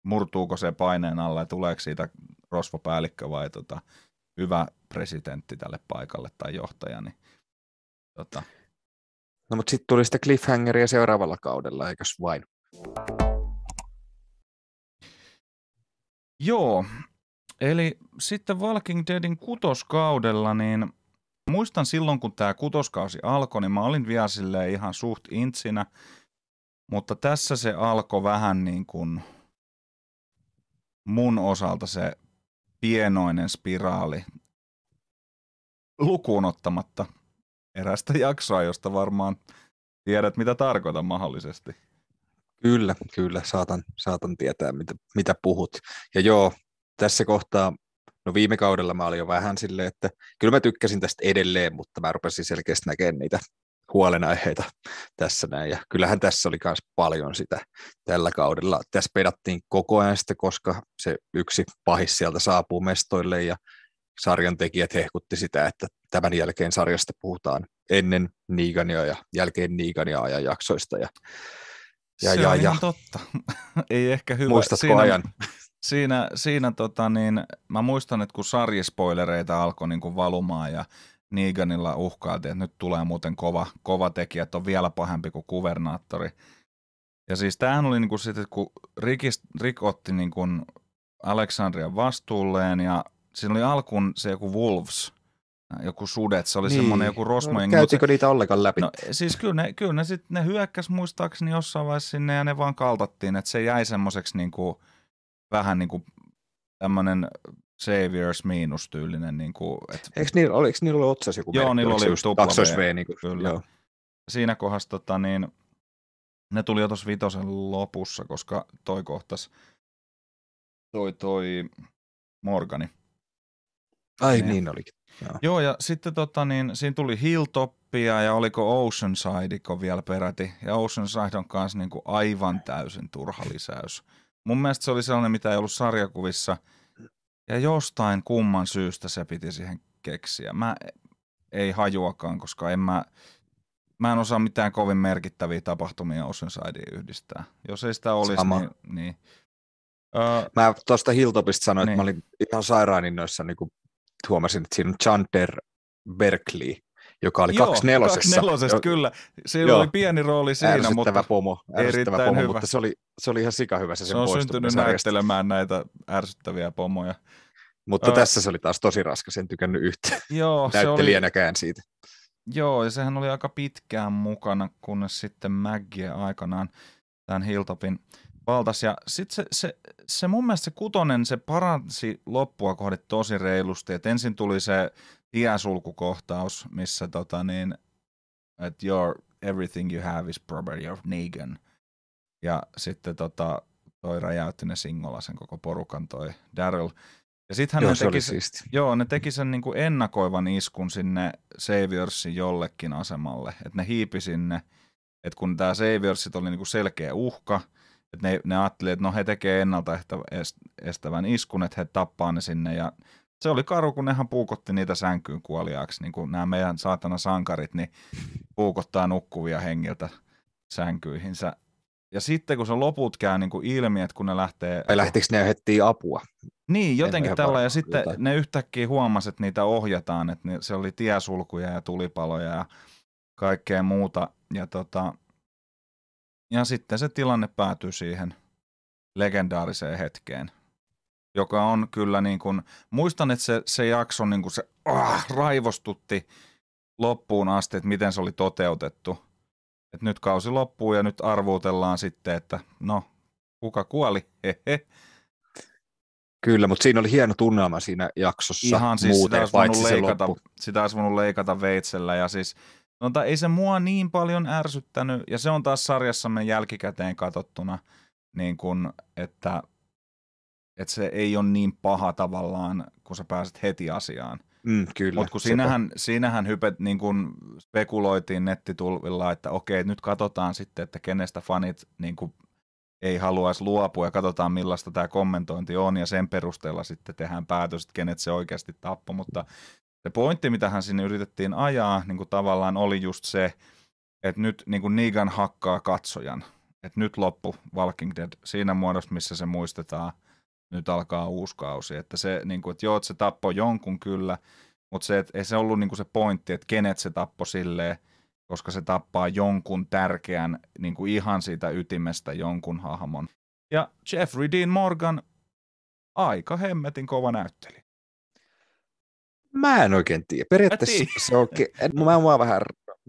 murtuuko se paineen alla ja tuleeko siitä rosvopäällikkö vai tota, hyvä presidentti tälle paikalle tai johtaja. Niin, tota. No mutta sitten tuli sitä cliffhangeria seuraavalla kaudella, eikös vain? Joo, Eli sitten Walking Deadin kutoskaudella, niin muistan silloin, kun tämä kutoskausi alkoi, niin mä olin vielä ihan suht intsinä, mutta tässä se alkoi vähän niin kuin mun osalta se pienoinen spiraali lukuun ottamatta erästä jaksoa, josta varmaan tiedät, mitä tarkoitan mahdollisesti. Kyllä, kyllä, saatan, saatan tietää, mitä, mitä puhut. Ja joo, tässä kohtaa, no viime kaudella mä olin jo vähän silleen, että kyllä mä tykkäsin tästä edelleen, mutta mä rupesin selkeästi näkemään niitä huolenaiheita tässä näin. Ja kyllähän tässä oli myös paljon sitä tällä kaudella. Tässä pedattiin koko ajan sitä, koska se yksi pahis sieltä saapuu mestoille ja sarjan tekijät hehkutti sitä, että tämän jälkeen sarjasta puhutaan ennen Niigania ja jälkeen Niigania ajan jaksoista. Ja, ja, se ja, on ja. totta. Ei ehkä hyvä. Muistatko Siinä... ajan? Siinä, siinä tota niin, mä muistan, että kun sarjaspoilereita alkoi niin kuin valumaan ja Neganilla uhkailtiin, että nyt tulee muuten kova, kova tekijä, että on vielä pahempi kuin kuvernaattori. Ja siis tämähän oli niin kuin sitten, kun Rick, Rick otti niin kuin Aleksandrian vastuulleen ja siinä oli alkuun se joku Wolves, joku sudet, se oli niin. semmoinen joku rosmojengi. No, käytikö niitä ollenkaan läpi? No, siis kyllä ne, kyllä ne, sit, ne hyökkäs muistaakseni jossain vaiheessa sinne ja ne vaan kaltattiin, että se jäi semmoiseksi niin kuin – vähän niin kuin tämmöinen Saviors miinustyylinen. Niin kuin, et... Eikö niillä, oliko niillä ollut otsas joku Joo, niillä oli tupla V. v niin kuin, kyllä. Joo. Siinä kohdassa tota, niin, ne tuli jo tuossa vitosen lopussa, koska toi kohtas toi, toi Morgani. Ai Niin. niin olikin. Joo, ja sitten tota, niin, siinä tuli Hilltoppia ja oliko Oceansideiko vielä peräti. Ja Oceanside on kanssa niin kuin aivan täysin turha lisäys. Mun mielestä se oli sellainen, mitä ei ollut sarjakuvissa. Ja jostain kumman syystä se piti siihen keksiä. Mä ei hajuakaan, koska en mä, mä en osaa mitään kovin merkittäviä tapahtumia Oceansideen yhdistää. Jos ei sitä olisi, Sama. niin... niin. Öö, Mä tuosta Hilltopista sanoin, Niin. että mä olin ihan sairaan innoissa, niin kuin huomasin, että siinä on Chandler Berkeley, joka oli kaksi nelosessa. Kaksi nelosesta, kyllä. Joo. oli pieni rooli siinä, ärsyttävä mutta pomo, ärsyttävä erittäin pomo hyvä. mutta se oli, se oli ihan sikahyvä se se sen on poistuminen syntynyt näyttelemään näitä ärsyttäviä pomoja. Mutta Ää. tässä se oli taas tosi raskas, en tykännyt yhtään Joo, se oli, näyttelijänäkään siitä. joo, ja sehän oli aika pitkään mukana, kunnes sitten Maggie aikanaan tämän Hilltopin valtas. Ja sitten se, se, se, mun mielestä se kutonen, se paransi loppua kohde tosi reilusti. Et ensin tuli se tiesulkukohtaus, missä tota niin, että your everything you have is property of Negan. Ja sitten tota, toi räjäytti ne Singola sen koko porukan toi Daryl. Ja sittenhän Joo, ne teki se, siisti. Joo, ne teki sen niin kuin ennakoivan iskun sinne Saviorsin jollekin asemalle. Että ne hiipi sinne, että kun tämä Saviorsit oli niin kuin selkeä uhka, että ne, ne ajatteli, että no he tekee ennalta estävän iskun, että he tappaa ne sinne. Ja se oli karu, kun nehän puukotti niitä sänkyyn kuoliaaksi, niin kuin nämä meidän saatana sankarit, niin puukottaa nukkuvia hengiltä sänkyihinsä. Ja sitten kun se loput käy niin kuin ilmi, että kun ne lähtee... Vai lähtikö ne heti apua? Niin, jotenkin tällä. Ja sitten jotain. ne yhtäkkiä huomasi, että niitä ohjataan, että ne, se oli tiesulkuja ja tulipaloja ja kaikkea muuta. Ja, tota, ja sitten se tilanne päätyi siihen legendaariseen hetkeen, joka on kyllä niin kuin, muistan, että se, se jakso niin kuin se ah, raivostutti loppuun asti, että miten se oli toteutettu. Et nyt kausi loppuu ja nyt arvuutellaan sitten, että no, kuka kuoli? Hehe. Kyllä, mutta siinä oli hieno tunnelma siinä jaksossa Ihan siis sitä muuten, olisi, paitsi se leikata, loppu. sitä olisi voinut leikata veitsellä ja siis no, ei se mua niin paljon ärsyttänyt ja se on taas sarjassamme jälkikäteen katsottuna niin kun, että, että se ei ole niin paha tavallaan, kun sä pääset heti asiaan. Mm, kyllä. Mutta kun siinähän, siinähän hypet, niin kun spekuloitiin nettitulvilla, että okei, nyt katsotaan sitten, että kenestä fanit niin kun ei haluaisi luopua ja katsotaan millaista tämä kommentointi on ja sen perusteella sitten tehdään päätös, että kenet se oikeasti tappoi, mutta se pointti, mitä hän sinne yritettiin ajaa, niin kuin tavallaan oli just se, että nyt niin kuin Negan hakkaa katsojan, että nyt loppu Walking Dead siinä muodossa, missä se muistetaan, nyt alkaa uusi kausi, että se, niin kuin, että joo, että se tappoi jonkun kyllä, mutta se, että ei se ollut niin kuin se pointti, että kenet se tappoi silleen, koska se tappaa jonkun tärkeän, niin kuin ihan siitä ytimestä jonkun hahmon. Ja Jeffrey Dean Morgan, aika hemmetin kova näytteli. Mä en oikein tiedä. Periaatteessa se on, ke- mä, mua vähän,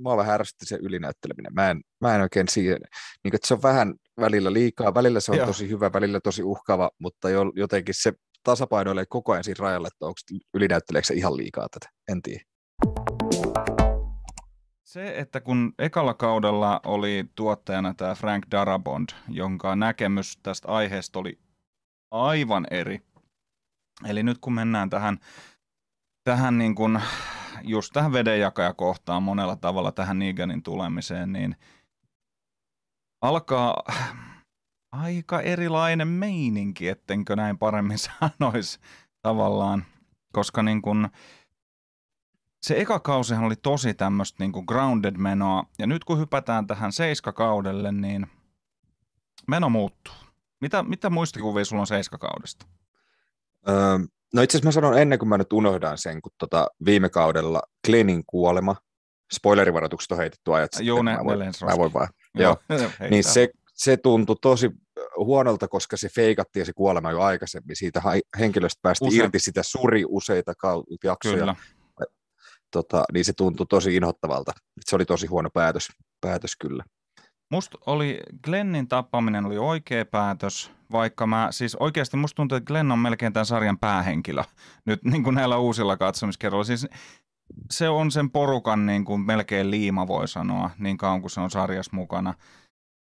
mua vähän ärsytti se ylinäytteleminen. Mä en, mä en oikein siihen, niin kuin, että se on vähän välillä liikaa, välillä se on Joo. tosi hyvä, välillä tosi uhkaava, mutta jo, jotenkin se tasapainoilee koko ajan siinä rajalla, että onko ylinäytteleekö se ihan liikaa tätä, en tiedä. Se, että kun ekalla kaudella oli tuottajana tämä Frank Darabont, jonka näkemys tästä aiheesta oli aivan eri. Eli nyt kun mennään tähän, tähän niin kuin, just tähän vedenjakajakohtaan monella tavalla tähän Neganin tulemiseen, niin alkaa aika erilainen meininki, ettenkö näin paremmin sanoisi tavallaan, koska niin kuin, se eka kausihan oli tosi tämmöistä niinku grounded-menoa, ja nyt kun hypätään tähän seiskakaudelle, niin meno muuttuu. Mitä, mitä muistikuvia sulla on seiskakaudesta? Öö, no itse asiassa mä sanon ennen kuin mä nyt unohdan sen, kun tota viime kaudella Glennin kuolema, spoilerivaroitukset on heitetty ajat sitten, Joo, ne, mä, voin, mä voin vaan. Joo. Heittää. Niin se, se tuntui tosi huonolta, koska se feikattiin se kuolema jo aikaisemmin. Siitä henkilöstä päästi Use- irti, sitä suri useita jaksoja, Kyllä. tota, niin se tuntui tosi inhottavalta. Se oli tosi huono päätös, päätös kyllä. Musta oli, Glennin tappaminen oli oikea päätös, vaikka mä, siis oikeasti musta tuntuu, että Glenn on melkein tämän sarjan päähenkilö. Nyt niin kuin näillä uusilla katsomiskerroilla. Siis se on sen porukan niin kuin melkein liima, voi sanoa, niin kauan kuin se on sarjassa mukana.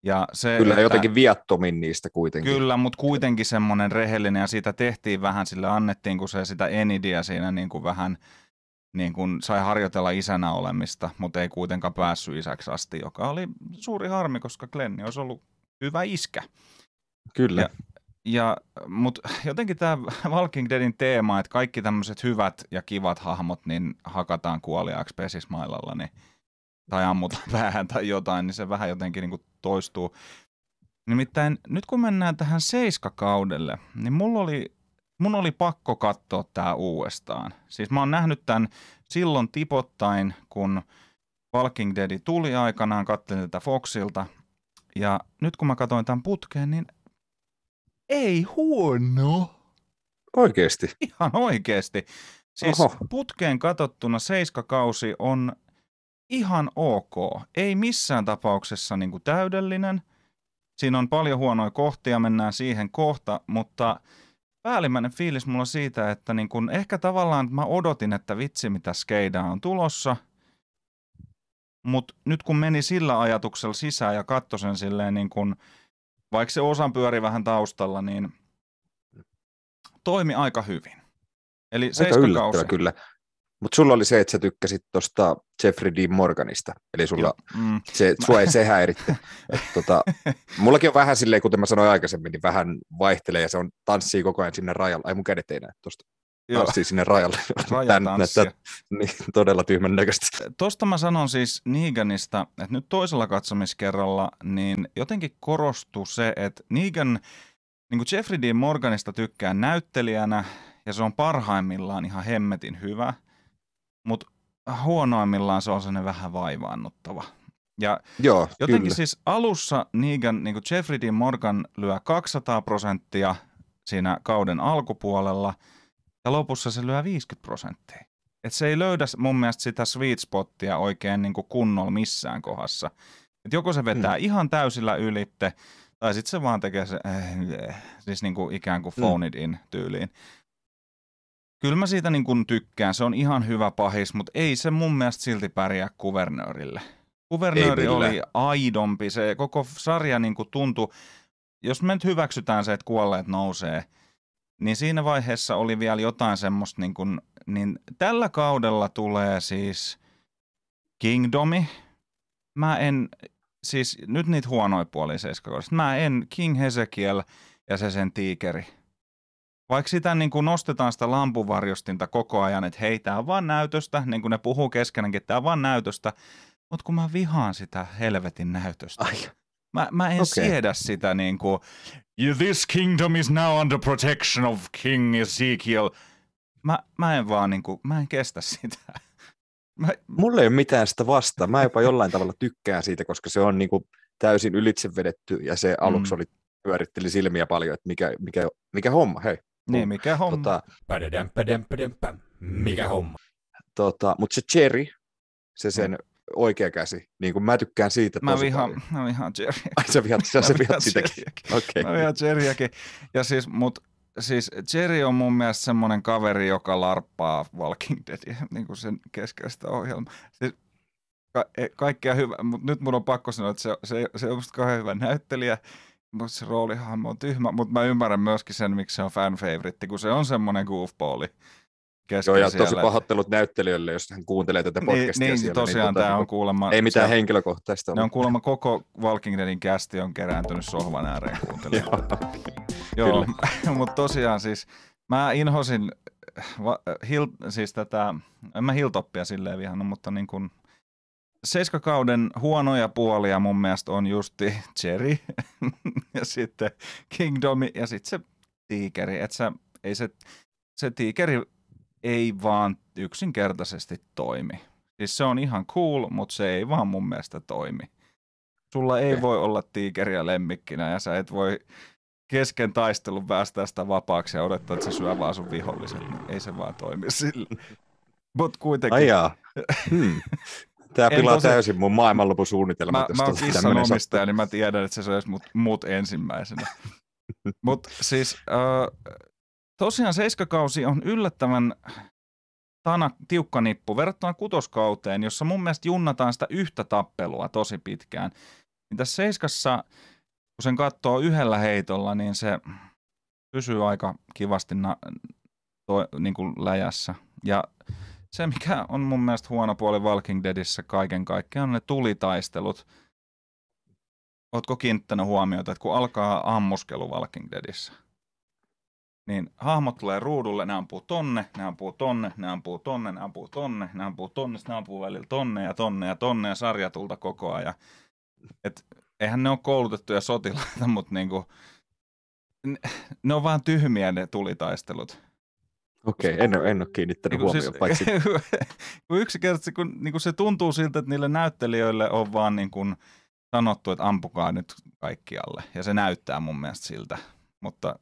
Ja se, Kyllä että, jotenkin viattomin niistä kuitenkin. Kyllä, mutta kuitenkin semmoinen rehellinen ja siitä tehtiin vähän, sille annettiin, kun se sitä Enidia siinä niin kuin vähän niin kuin sai harjoitella isänä olemista, mutta ei kuitenkaan päässyt isäksi asti, joka oli suuri harmi, koska Glenni olisi ollut hyvä iskä. Kyllä. Ja, ja, mutta jotenkin tämä Walking Deadin teema, että kaikki tämmöiset hyvät ja kivat hahmot niin hakataan kuoliaaksi pesismailalla niin, tai ammutaan päähän tai jotain, niin se vähän jotenkin niin kuin toistuu. Nimittäin nyt kun mennään tähän seiskakaudelle, niin mulla oli, mun oli pakko katsoa tämä uudestaan. Siis mä oon nähnyt tämän silloin tipottain, kun Walking Dead tuli aikanaan, katselin tätä Foxilta. Ja nyt kun mä katsoin tämän putkeen, niin ei huono. Oikeesti. Ihan oikeasti. Siis Oho. putkeen katsottuna seiskakausi on ihan ok. Ei missään tapauksessa niin kuin täydellinen. Siinä on paljon huonoja kohtia, mennään siihen kohta, mutta päällimmäinen fiilis mulla siitä, että niin kuin, ehkä tavallaan mä odotin, että vitsi mitä skeidaa on tulossa, mutta nyt kun meni sillä ajatuksella sisään ja katsoi sen silleen niin kuin, vaikka se osan pyöri vähän taustalla, niin toimi aika hyvin. Eli Aika yllättävä kyllä. Mutta sulla oli se, että sä tykkäsit tuosta Jeffrey Dean Morganista. Eli sulla, mm, se, sua ei se häiritte. Et tota, mullakin on vähän silleen, kuten mä sanoin aikaisemmin, niin vähän vaihtelee ja se on tanssii koko ajan sinne rajalle. Ai mun kädet ei näe tuosta. Tanssii sinne rajalle. Rajatanssia. näyttää niin, todella tyhmän näköistä. Tuosta mä sanon siis Neganista, että nyt toisella katsomiskerralla niin jotenkin korostuu se, että Negan, niin kuin Jeffrey Dean Morganista tykkää näyttelijänä ja se on parhaimmillaan ihan hemmetin hyvä, mutta huonoimmillaan se on sellainen vähän vaivaannuttava. Ja Joo, Jotenkin kyllä. siis alussa Negan, niin kuin Jeffrey Dean Morgan lyö 200 prosenttia siinä kauden alkupuolella ja lopussa se lyö 50 prosenttia. Et se ei löydä mun mielestä sitä sweet spottia oikein niin kuin kunnolla missään kohdassa. Et joko se vetää mm. ihan täysillä ylitte, tai sitten se vaan tekee se, äh, siis niin kuin ikään kuin Mm. phone it in tyyliin. Kyllä mä siitä niin kuin tykkään, se on ihan hyvä pahis, mutta ei se mun mielestä silti pärjää kuvernöörille. Kuvernööri oli aidompi, se koko sarja niin kuin tuntui, jos me nyt hyväksytään se, että kuolleet nousee, niin siinä vaiheessa oli vielä jotain semmoista, niin, kuin, niin tällä kaudella tulee siis Kingdomi. Mä en, siis nyt niitä huonoja puolia. Mä en King Hesekiel ja se sen tiikeri. Vaikka sitä niin kuin nostetaan sitä lampuvarjostinta koko ajan, että hei, tää on vaan näytöstä, niin kuin ne puhuu keskenäänkin, tää on vaan näytöstä, mutta kun mä vihaan sitä helvetin näytöstä. Ai, Mä, mä en okay. Siedä sitä niin kuin, this kingdom is now under protection of King Ezekiel. Mä, mä en vaan niin kuin, mä en kestä sitä. Mä, mulla ei ole mitään sitä vastaan. Mä jopa jollain tavalla tykkään siitä, koska se on niin kuin täysin ylitse vedetty ja se aluksi Mm. oli pyöritteli silmiä paljon, että mikä, mikä, mikä homma, hei. Niin, mikä homma. Tota. Mikä homma? tota, Mutta se Cherry, se sen oikea käsi, niin kuin mä tykkään siitä mä tosi vihaan, paljon. mä vihaan Jerry. Ai sä vihat, sä, sä vihaan vihat sitäkin. Okei. Mä vihaan Jerryäkin. Ja siis, mut, siis Jerry on mun mielestä semmoinen kaveri, joka larppaa Walking Deadia, niin kuin sen keskeistä ohjelmaa. Siis, ka- e- kaikkea hyvä, mutta nyt mun on pakko sanoa, että se, se, se on musta kauhean hyvä näyttelijä, mutta se roolihahmo on tyhmä, mutta mä ymmärrän myöskin sen, miksi se on fan favorite, kun se on semmoinen goofballi Joo, ja siellä. tosi pahoittelut näyttelijöille, jos hän kuuntelee tätä niin, podcastia niin, siellä. tosiaan tota, tämä on niinku, kuulemma... Ei mitään se- henkilökohtaista Ne on kuulemma koko Walking Deadin kästi on kerääntynyt sohvan ääreen kuuntelemaan. Joo. Joo, mutta tosiaan siis mä inhosin va, hil, siis tätä, en mä Hilltoppia silleen vihannut, mutta niin kuin seiskakauden huonoja puolia mun mielestä on justi Cherry ja sitten Kingdomi ja sitten se tiikeri. Et sä, ei se, se tiikeri ei vaan yksinkertaisesti toimi. Siis se on ihan cool, mutta se ei vaan mun mielestä toimi. Sulla ei Okei. voi olla tiikeriä lemmikkinä ja sä et voi kesken taistelun päästää sitä vapaaksi ja odottaa, että se syö vaan sun viholliset. Ei se vaan toimi sillä. Mutta kuitenkin. Ai jaa. Hmm. Tämä En pilaa tosi- täysin mun maailmanlopusuunnitelmat. Mä, mä oon kissan omistaja, niin mä tiedän, että se söisi mut, mut ensimmäisenä. Mutta siis äh, tosiaan seiskakausi on yllättävän tana, tiukka nippu verrattuna kutoskauteen, jossa mun mielestä junnataan sitä yhtä tappelua tosi pitkään. Niin tässä Seiskassa, kun sen katsoo yhdellä heitolla, niin se pysyy aika kivasti na, to, niin kuin läjässä. Ja se, mikä on mun mielestä huono puoli Walking Deadissä kaiken kaikkiaan, on ne tulitaistelut. Ootko kiinnittänyt huomiota, että kun alkaa ammuskelu Walking Deadissä, niin hahmot tulee ruudulle, ne ampuu tonne, ne ampuu tonne, ne ampuu tonne, ne ampuu tonne, ne ampuu tonne, ne ampuu välillä tonne ja tonne ja tonne ja sarjatulta koko ajan. Et, eihän ne ole koulutettuja sotilaita, mutta niinku, ne, ne on vaan tyhmiä ne tulitaistelut. Okei, okay, en, ole, en ole kiinnittänyt Niin huomioon, paitsi kun yksinkertaisesti kun, niin kuin se tuntuu siltä, että niille näyttelijöille on vaan niin kuin sanottu, että ampukaa nyt kaikkialle. Ja se näyttää mun mielestä siltä. Mutta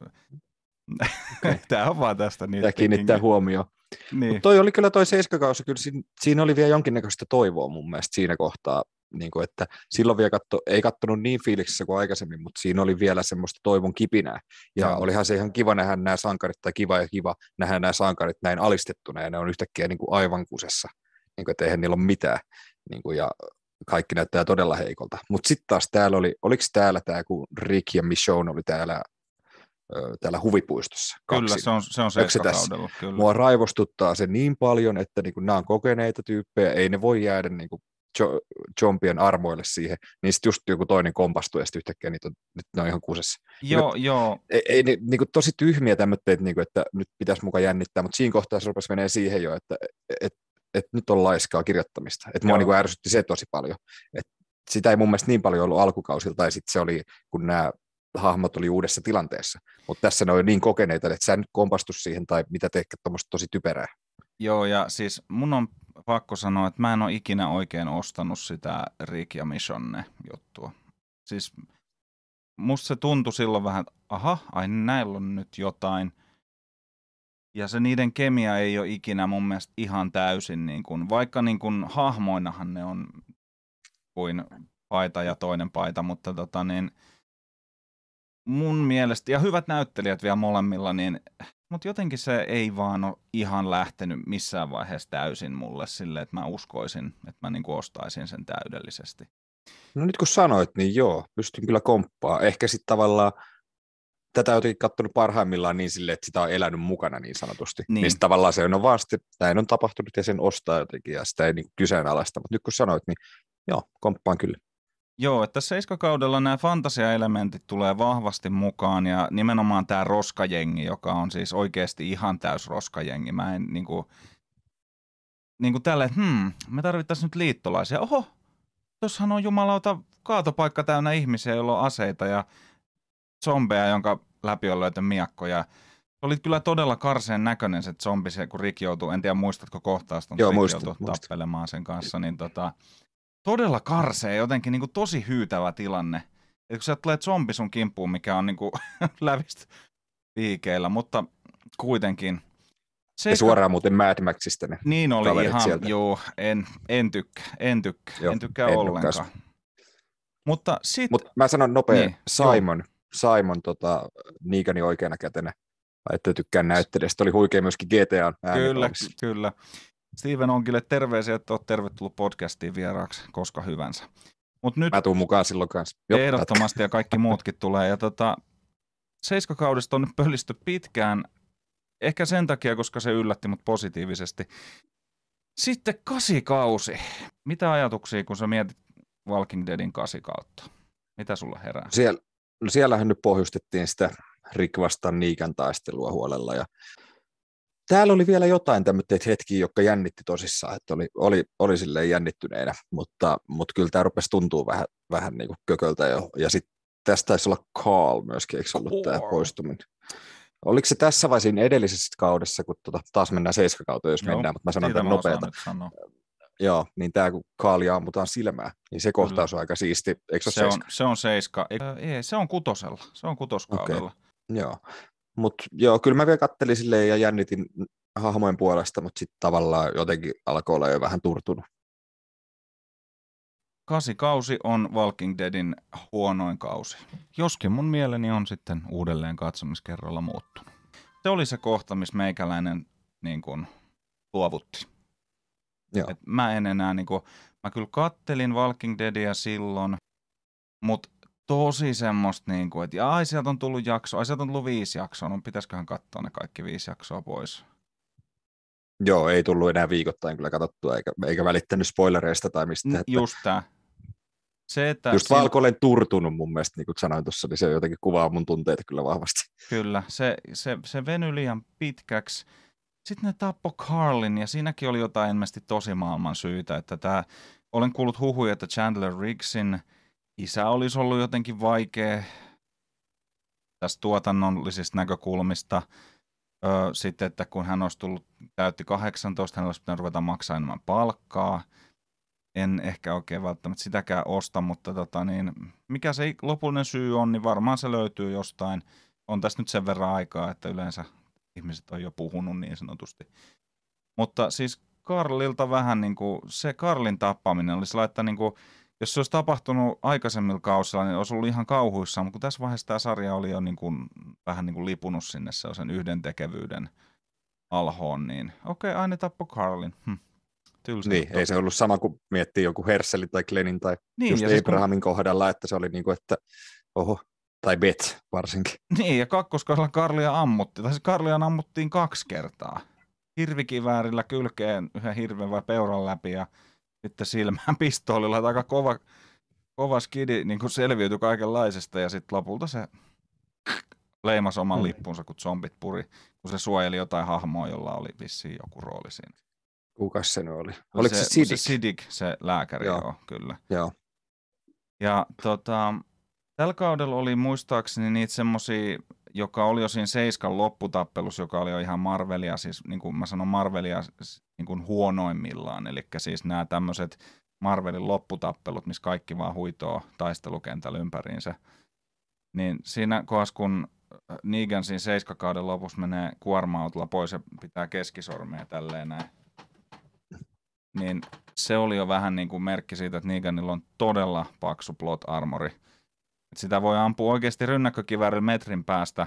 okay. tämä on vaan tästä pitää kiinnittää huomioon. Niin. Mut toi oli kyllä toi seiskakausi, kyllä siinä, siinä oli vielä jonkinnäköistä toivoa mun mielestä siinä kohtaa, niin kuin, että silloin vielä katso, ei kattonut niin fiiliksissä kuin aikaisemmin, mutta siinä oli vielä semmoista toivon kipinää. Ja Joo. olihan se ihan kiva nähdä nämä sankarit, tai kiva ja kiva nähdä nämä sankarit näin alistettuna, ja ne on yhtäkkiä niin kuin aivan kusessa, niin kuin, että eihän niillä ole mitään. Niin kuin, ja kaikki näyttää todella heikolta. Mutta sitten taas täällä oli, oliko täällä tämä, kun Rick ja Michonne oli täällä, täällä huvipuistossa? Kyllä, kaksin? se on, se on se tässä? seiskakaudella. Kyllä. Mua raivostuttaa se niin paljon, että niin kuin nämä on kokeneita tyyppejä, ei ne voi jäädä niin kuin jo, Jompien armoille siihen, niin sitten just joku toinen kompastuu ja sitten yhtäkkiä niitä on, nyt ne on ihan kusessa. Joo, joo. Ei, ei niin kuin tosi tyhmiä tämmöitteet, niin kuin, että nyt pitäisi mukaan jännittää, mutta siinä kohtaa se rupesi menee siihen jo, että et, et nyt on laiskaa kirjoittamista. Että mua niin kuin ärsytti se tosi paljon. Et sitä ei mun mielestä niin paljon ollut alkukausilta, tai sitten se oli, kun nämä hahmot oli uudessa tilanteessa. Mutta tässä ne oli niin kokeneita, että sä nyt kompastu siihen, tai mitä teekään tuommoista tosi typerää. Joo, ja siis mun on pakko sanoa, että mä en ole ikinä oikein ostanut sitä Rick ja Michonne juttua. Siis musta se tuntui silloin vähän, että aha, ai näillä on nyt jotain. Ja se niiden kemia ei ole ikinä mun mielestä ihan täysin, niin kuin, vaikka niin kuin hahmoinahan ne on kuin paita ja toinen paita, mutta tota niin, mun mielestä, ja hyvät näyttelijät vielä molemmilla, niin mutta jotenkin se ei vaan ole ihan lähtenyt missään vaiheessa täysin mulle sille, että mä uskoisin, että mä niinku ostaisin sen täydellisesti. No nyt kun sanoit, niin joo, pystyn kyllä komppaa. Ehkä sitten tavallaan tätä on jotenkin katsonut parhaimmillaan niin silleen, että sitä on elänyt mukana niin sanotusti. Niin. Niin, niin sit tavallaan se on vaan sitten, näin on tapahtunut ja sen ostaa jotenkin ja sitä ei niin kyseenalaista. Mutta nyt kun sanoit, niin joo, komppaan kyllä. Joo, että seiskakaudella nämä fantasiaelementit tulee vahvasti mukaan ja nimenomaan tämä roskajengi, joka on siis oikeasti ihan täys roskajengi. Mä en niinku, niinku tälle, että hmm, me tarvittaisiin nyt liittolaisia. Oho, tossahan on jumalauta kaatopaikka täynnä ihmisiä, joilla on aseita ja zombeja, jonka läpi on löyty miakko. Ja se oli kyllä todella karseen näköinen se zombi, se, kun Rick joutuu, en tiedä muistatko kohtausta, mutta Joo, Rick joutuu tappelemaan sen kanssa, niin tota, todella karsee, jotenkin niin kuin tosi hyytävä tilanne. Et kun sieltä tulee zombi sun kimppuun, mikä on niin kuin lävistä liikeillä, mutta kuitenkin. Se Ja suoraan muuten Mad Maxista ne. Niin oli ihan, sieltä. joo, en, en tykkää, en tykkää, Joo, en tykkää en ollenkaan. Mutta sitten, Mutta mä sanon nopea, Niin, Simon, Simon tota, Neegani oikeana kätenä. Että tykkään näyttelijästä. Oli huikea myöskin GTAn kyllä, kyllä. Steven Onkille terveisiä, että olet tervetullut podcastiin vieraaksi koska hyvänsä. Mutta nyt Mä tuun mukaan silloin kanssa. Joo, Ehdottomasti ja kaikki muutkin tulee. Ja tota, seiskakaudesta on nyt pöllisty pitkään, ehkä sen takia, koska se yllätti mut positiivisesti. Sitten kasikausi. Mitä ajatuksia, kun sä mietit Walking Deadin kasikautta? Mitä sulla herää? Siellä, no siellähän nyt pohjustettiin sitä Rick vastaan Niikan taistelua huolella. Ja täällä oli vielä jotain tämmöitä hetkiä, jotka jännitti tosissaan, että oli, oli, oli silleen jännittyneenä, mutta, mutta kyllä tämä rupesi tuntua vähän, vähän niin kuin kököltä jo. Ja sitten tästä taisi olla Carl myöskin, eikö ollut tämä poistuminen? Oliko se tässä vai siinä edellisessä kaudessa, kun tota, taas mennään seiskakauteen, jos Joo, mennään, mutta mä sanon tämän nopeata. sanoa. Joo, niin tämä kun Kaalia ammutaan silmää, niin se kohtaus on aika siisti. Eikö se, Se on, se on seiska. Ei, ei, se on kutosella. Se on kutoskaudella. Joo, mutta joo, kyllä mä vielä kattelin silleen ja jännitin hahmojen puolesta, mutta sitten tavallaan jotenkin alkoi olla jo vähän turtunut. Kasikausi on Walking Deadin huonoin kausi. Joskin mun mieleni on sitten uudelleen katsomiskerralla muuttunut. Se oli se kohta, missä meikäläinen niin kuin, luovutti. Joo. Et mä en enää, niin kuin, mä kyllä kattelin Walking Deadia silloin, Mutta tosi semmoista, niin kuin, että ai sieltä on tullut jakso, ai sieltä on tullut viisi jaksoa, no pitäisiköhän katsoa ne kaikki viisi jaksoa pois. Joo, ei tullut enää viikoittain kyllä katsottua, eikä, eikä välittänyt spoilereista tai mistään. Että Just tämä. Se, että just siinä- Valko olen turtunut mun mielestä, niin kuin sanoin tuossa, niin se jotenkin kuvaa mun tunteita kyllä vahvasti. Kyllä, se, se, se venyi liian pitkäksi. Sitten ne tappo Carlin ja siinäkin oli jotain ilmeisesti tosi maailman syitä, että tämä, olen kuullut huhuja, että Chandler Riggsin isä olisi ollut jotenkin vaikea tästä tuotannollisista näkökulmista. Ö, sitten, että kun hän olisi tullut, täytti 18, hän olisi pitänyt ruveta maksaa enemmän palkkaa. En ehkä oikein välttämättä sitäkään osta, mutta tota niin, mikä se lopullinen syy on, niin varmaan se löytyy jostain. On tässä nyt sen verran aikaa, että yleensä ihmiset on jo puhunut niin sanotusti. Mutta siis Karlilta vähän niin kuin, se Karlin tappaminen oli sellainen, että niin kuin, jos se olisi tapahtunut aikaisemmilla kausilla, niin olisi ollut ihan kauhuissaan, mutta kun tässä vaiheessa tämä sarja oli jo niin kuin, vähän niin kuin lipunut sinne sellaisen yhdentekevyyden alhoon, niin okei, okay, aina tappo Karlin. Hm. Tylsä Niin, juttu. ei se ollut sama kuin miettii joku Herselin tai Glennin tai niin, just ja siis kun- Abrahamin kohdalla, että se oli niin kuin, että oho, tai Bet varsinkin. Niin, ja kakkoskaudella Karlia ammutti. Tai siis Karlia ammuttiin kaksi kertaa. Hirvikiväärillä kylkeen yhden hirven vai peuran läpi ja sitten silmään pistoolilla. Että Aika kova, kova skidi niin kuin selviytyi kaikenlaisesta ja sitten lopulta se leimasi oman Hmm. lippunsa, kun zombit puri, kun se suojeli jotain hahmoa, jolla oli vissiin joku rooli siinä. Kukas se nyt oli? Oliko se, se Sidik? Sidik, se lääkäri, joo, Joo. kyllä. Joo. Ja tota, tällä kaudella oli muistaakseni niitä semmosia, joka oli jo siinä Seiskan lopputappelussa, joka oli jo ihan Marvelia, siis niin kuin mä sanon Marvelia niin kuin huonoimmillaan. Eli siis nämä tämmöiset Marvelin lopputappelut, missä kaikki vaan huitoo taistelukentällä ympäriinsä. Niin siinä kohdassa, kun Negan siinä Seiskakauden lopussa menee kuorma pois ja pitää keskisormia tälleen näin, niin se oli jo vähän niin kuin merkki siitä, että Neganilla on todella paksu plot armori. Sitä voi ampua oikeasti rynnäkkökiväärillä metrin päästä,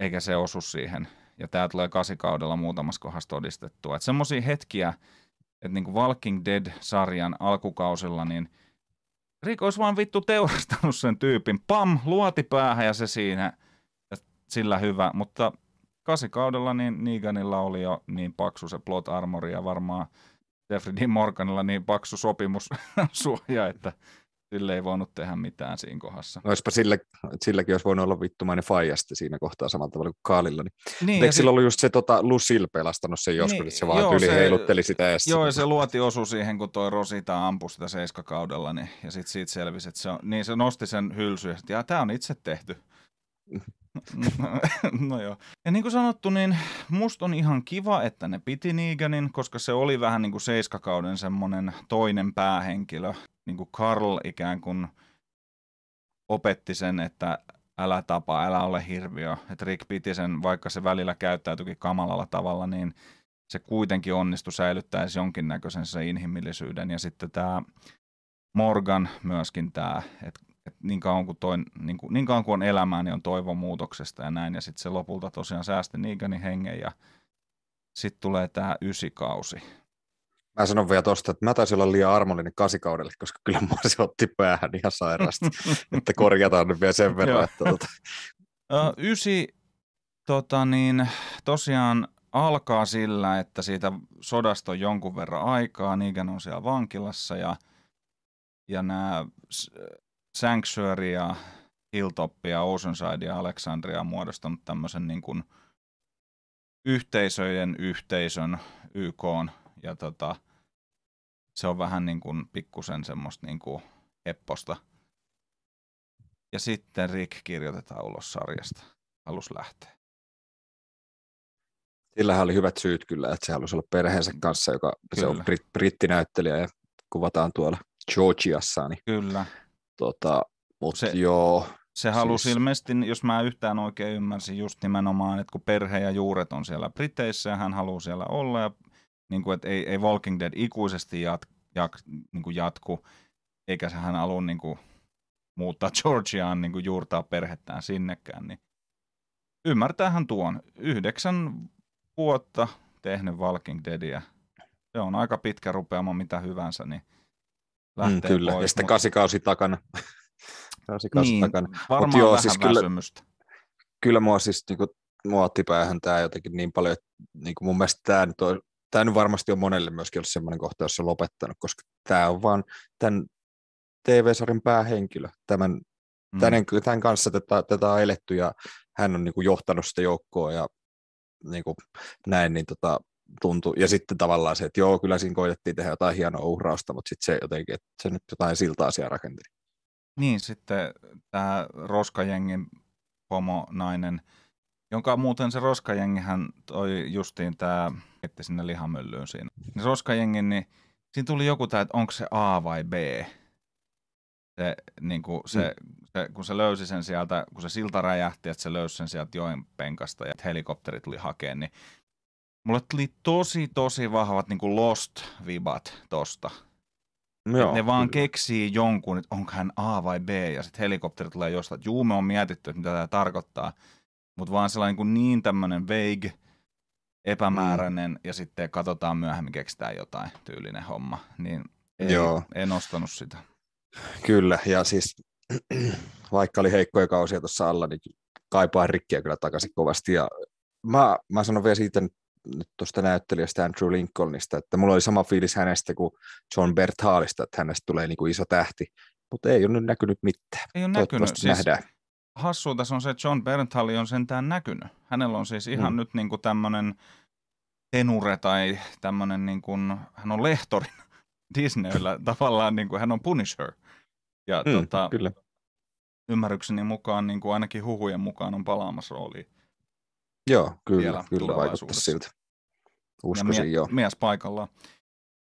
eikä se osu siihen. Ja tämä tulee kasikaudella muutamassa kohdassa todistettua. Että semmoisia hetkiä, että niin Walking Dead-sarjan alkukausilla, niin Rick olisi vaan vittu teurastanut sen tyypin. Pam, luoti päähän ja se siinä. Ja sillä hyvä. Mutta kasikaudella niin Neganilla oli jo niin paksu se plot armori ja varmaan Jeffrey Dean Morganilla niin paksu sopimussuoja, että sille ei voinut tehdä mitään siinä kohdassa. No olisipa sillä, silläkin olisi voinut olla vittumainen faija sitten siinä kohtaa samalla tavalla kuin Kaalilla. Niin. Niin, Eikö sillä ollut just se tota, Lucille pelastanut sen joskus, Niin, että se vaan joo, yli se- heilutteli sitä edes. Joo, ja se luoti osu siihen, kun toi Rosita ampui sitä seiskakaudella, niin, ja sitten siitä selvisi, että se, on, niin se nosti sen hylsyyn, sit, ja tämä on itse tehty. No, no joo. Ja niin kuin sanottu, niin musta on ihan kiva, että ne piti Neganin, koska se oli vähän niin kuin seiskakauden semmoinen toinen päähenkilö. Niin kuin Carl ikään kuin opetti sen, että älä tapa, älä ole hirviö. Että Rick piti sen, vaikka se välillä käyttäytyikin kamalalla tavalla, niin se kuitenkin onnistui säilyttää edes jonkinnäköisen se inhimillisyyden. Ja sitten tämä Morgan myöskin tämä, että et niin, kauan kuin toi, niin, kuin, niin kauan kuin on elämää, niin on toivo muutoksesta ja näin. Ja sitten se lopulta tosiaan säästi Neganin hengen ja sitten tulee tämä ysikausi. Mä sanon vielä tosta, että mä taisin olla liian armollinen kasikaudelle, koska kyllä mua se otti päähän ihan sairaasti, että korjataan nyt vielä sen verran. että Ö, ysi tota niin, tosiaan alkaa sillä, että siitä sodasta on jonkun verran aikaa. Negan on siellä vankilassa ja, ja nämä Sanctuary ja Hilltop ja Oceanside ja Alexandria on muodostanut tämmöisen niin kuin yhteisöjen yhteisön YK ja tota, se on vähän niin kuin pikkusen semmoista niin kuin hepposta. Ja sitten Rick kirjoitetaan ulos sarjasta. Halus lähteä. sillähän oli hyvät syyt kyllä, että se halusi olla perheensä kanssa, joka se on Kyllä. brit, brittinäyttelijä ja kuvataan tuolla Georgiassa, niin Kyllä. Tota, mutta Se- joo, Se halusi Siis- ilmeisesti, jos mä yhtään oikein ymmärsin, just nimenomaan, että kun perhe ja juuret on siellä Briteissä ja hän haluaa siellä olla, ja niin kuin, että ei, ei Walking Dead ikuisesti jat, jat, niin kuin jatku, eikä se hän halua niin kuin, muuttaa Georgiaan, niin kuin juurtaa perhettään sinnekään, niin ymmärtäähän tuon. Yhdeksän vuotta tehnyt Walking Deadia. Se on aika pitkä rupeama mitä hyvänsä, niin mm, lähtee kyllä. pois. ja sitten mut- kasikausi takana. tosi kanssa Niin, takana. varmaan joo, vähän siis kyllä- väsymystä. kyllä mua siis niin kuin, mua otti päähän tämä jotenkin niin paljon, että niin kuin mun mielestä tämä nyt, on, tämä nyt varmasti on monelle myöskin ollut semmoinen kohta, jossa on lopettanut, koska tämä on vaan tämän TV-sarjan päähenkilö. Tämän, Mm. mm. tämän, tämän kanssa tätä, tätä on eletty ja hän on niin kuin, johtanut sitä joukkoa ja niin kuin, näin, niin tota, tuntui. Ja sitten tavallaan se, että joo, kyllä siinä koitettiin tehdä jotain hienoa uhrausta, mutta sitten se jotenkin, että se nyt jotain siltaa siellä rakenteli. Niin, sitten tämä Roskajengin pomo-nainen, jonka muuten se Roskajengihän toi justiin tämä, että sinne lihamyllyyn siinä. Niin Roskajengin, niin siinä tuli joku tämä, että onko se A vai B. Se, niin kuin se, se, kun se löysi sen sieltä, kun se silta räjähti, että se löysi sen sieltä joen penkasta ja helikopteri tuli hakeen, niin mulle tuli tosi, tosi vahvat niin Lost-vibat tosta. Joo, ne vaan kyllä. keksii jonkun, että onko hän A vai B, ja sitten helikopteri tulee jostain. Juu, me on mietitty, että mitä tämä tarkoittaa. Mutta vaan sellainen niin, niin tämmöinen vague, epämääräinen, mm. ja sitten katsotaan myöhemmin, keksitään jotain tyylinen homma. Niin ei, Joo. en ostanut sitä. Kyllä, ja siis vaikka oli heikkoja kausia tuossa alla, niin kaipaa rikkiä kyllä takaisin kovasti. Ja mä, mä sanon vielä siitä nyt tuosta näyttelijästä Andrew Lincolnista, että mulla oli sama fiilis hänestä kuin John Berthalista, että hänestä tulee niin kuin iso tähti, mutta ei ole nyt näkynyt mitään. Ei ole näkynyt. Siis nähdään. hassua tässä on se, että John Bernthal on sentään näkynyt. Hänellä on siis ihan Mm. mm. nyt niin kuin tämmöinen tenure tai tämmöinen, niin kuin, hän on lehtori Disneyllä tavallaan, niin kuin, hän on Punisher. Ja Mm, tota, Kyllä. ymmärrykseni mukaan, niin kuin ainakin huhujen mukaan on palaamassa rooliin. Joo, kyllä, kyllä vaikuttaa tulevaisuudessa. siltä. Ja Uskoisin, mie- joo. mies paikallaan.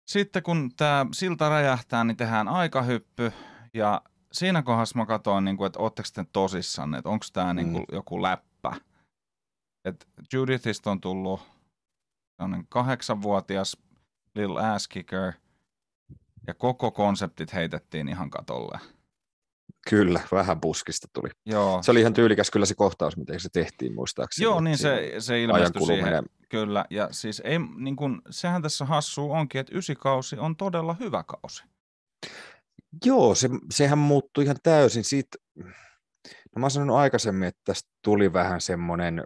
Sitten kun tämä silta räjähtää, niin tehdään aikahyppy. Ja siinä kohdassa mä katsoin, niin kuin, että ootteko te tosissaan, että onko tämä niin kuin, joku läppä. Et Judithista on tullut kahdeksanvuotias little ass kicker, ja koko konseptit heitettiin ihan katolle. Kyllä, vähän puskista tuli. Joo, Se oli ihan tyylikäs kyllä se kohtaus, miten se tehtiin muistaakseni. Joo niin se, se ilmestyi siihen. Kyllä, ja siis ei, niin kun, sehän tässä hassu onkin, että ysikausi on todella hyvä kausi. Joo, se, sehän muuttui ihan täysin siitä. No mä oon sanonut aikaisemmin, että tästä tuli vähän semmoinen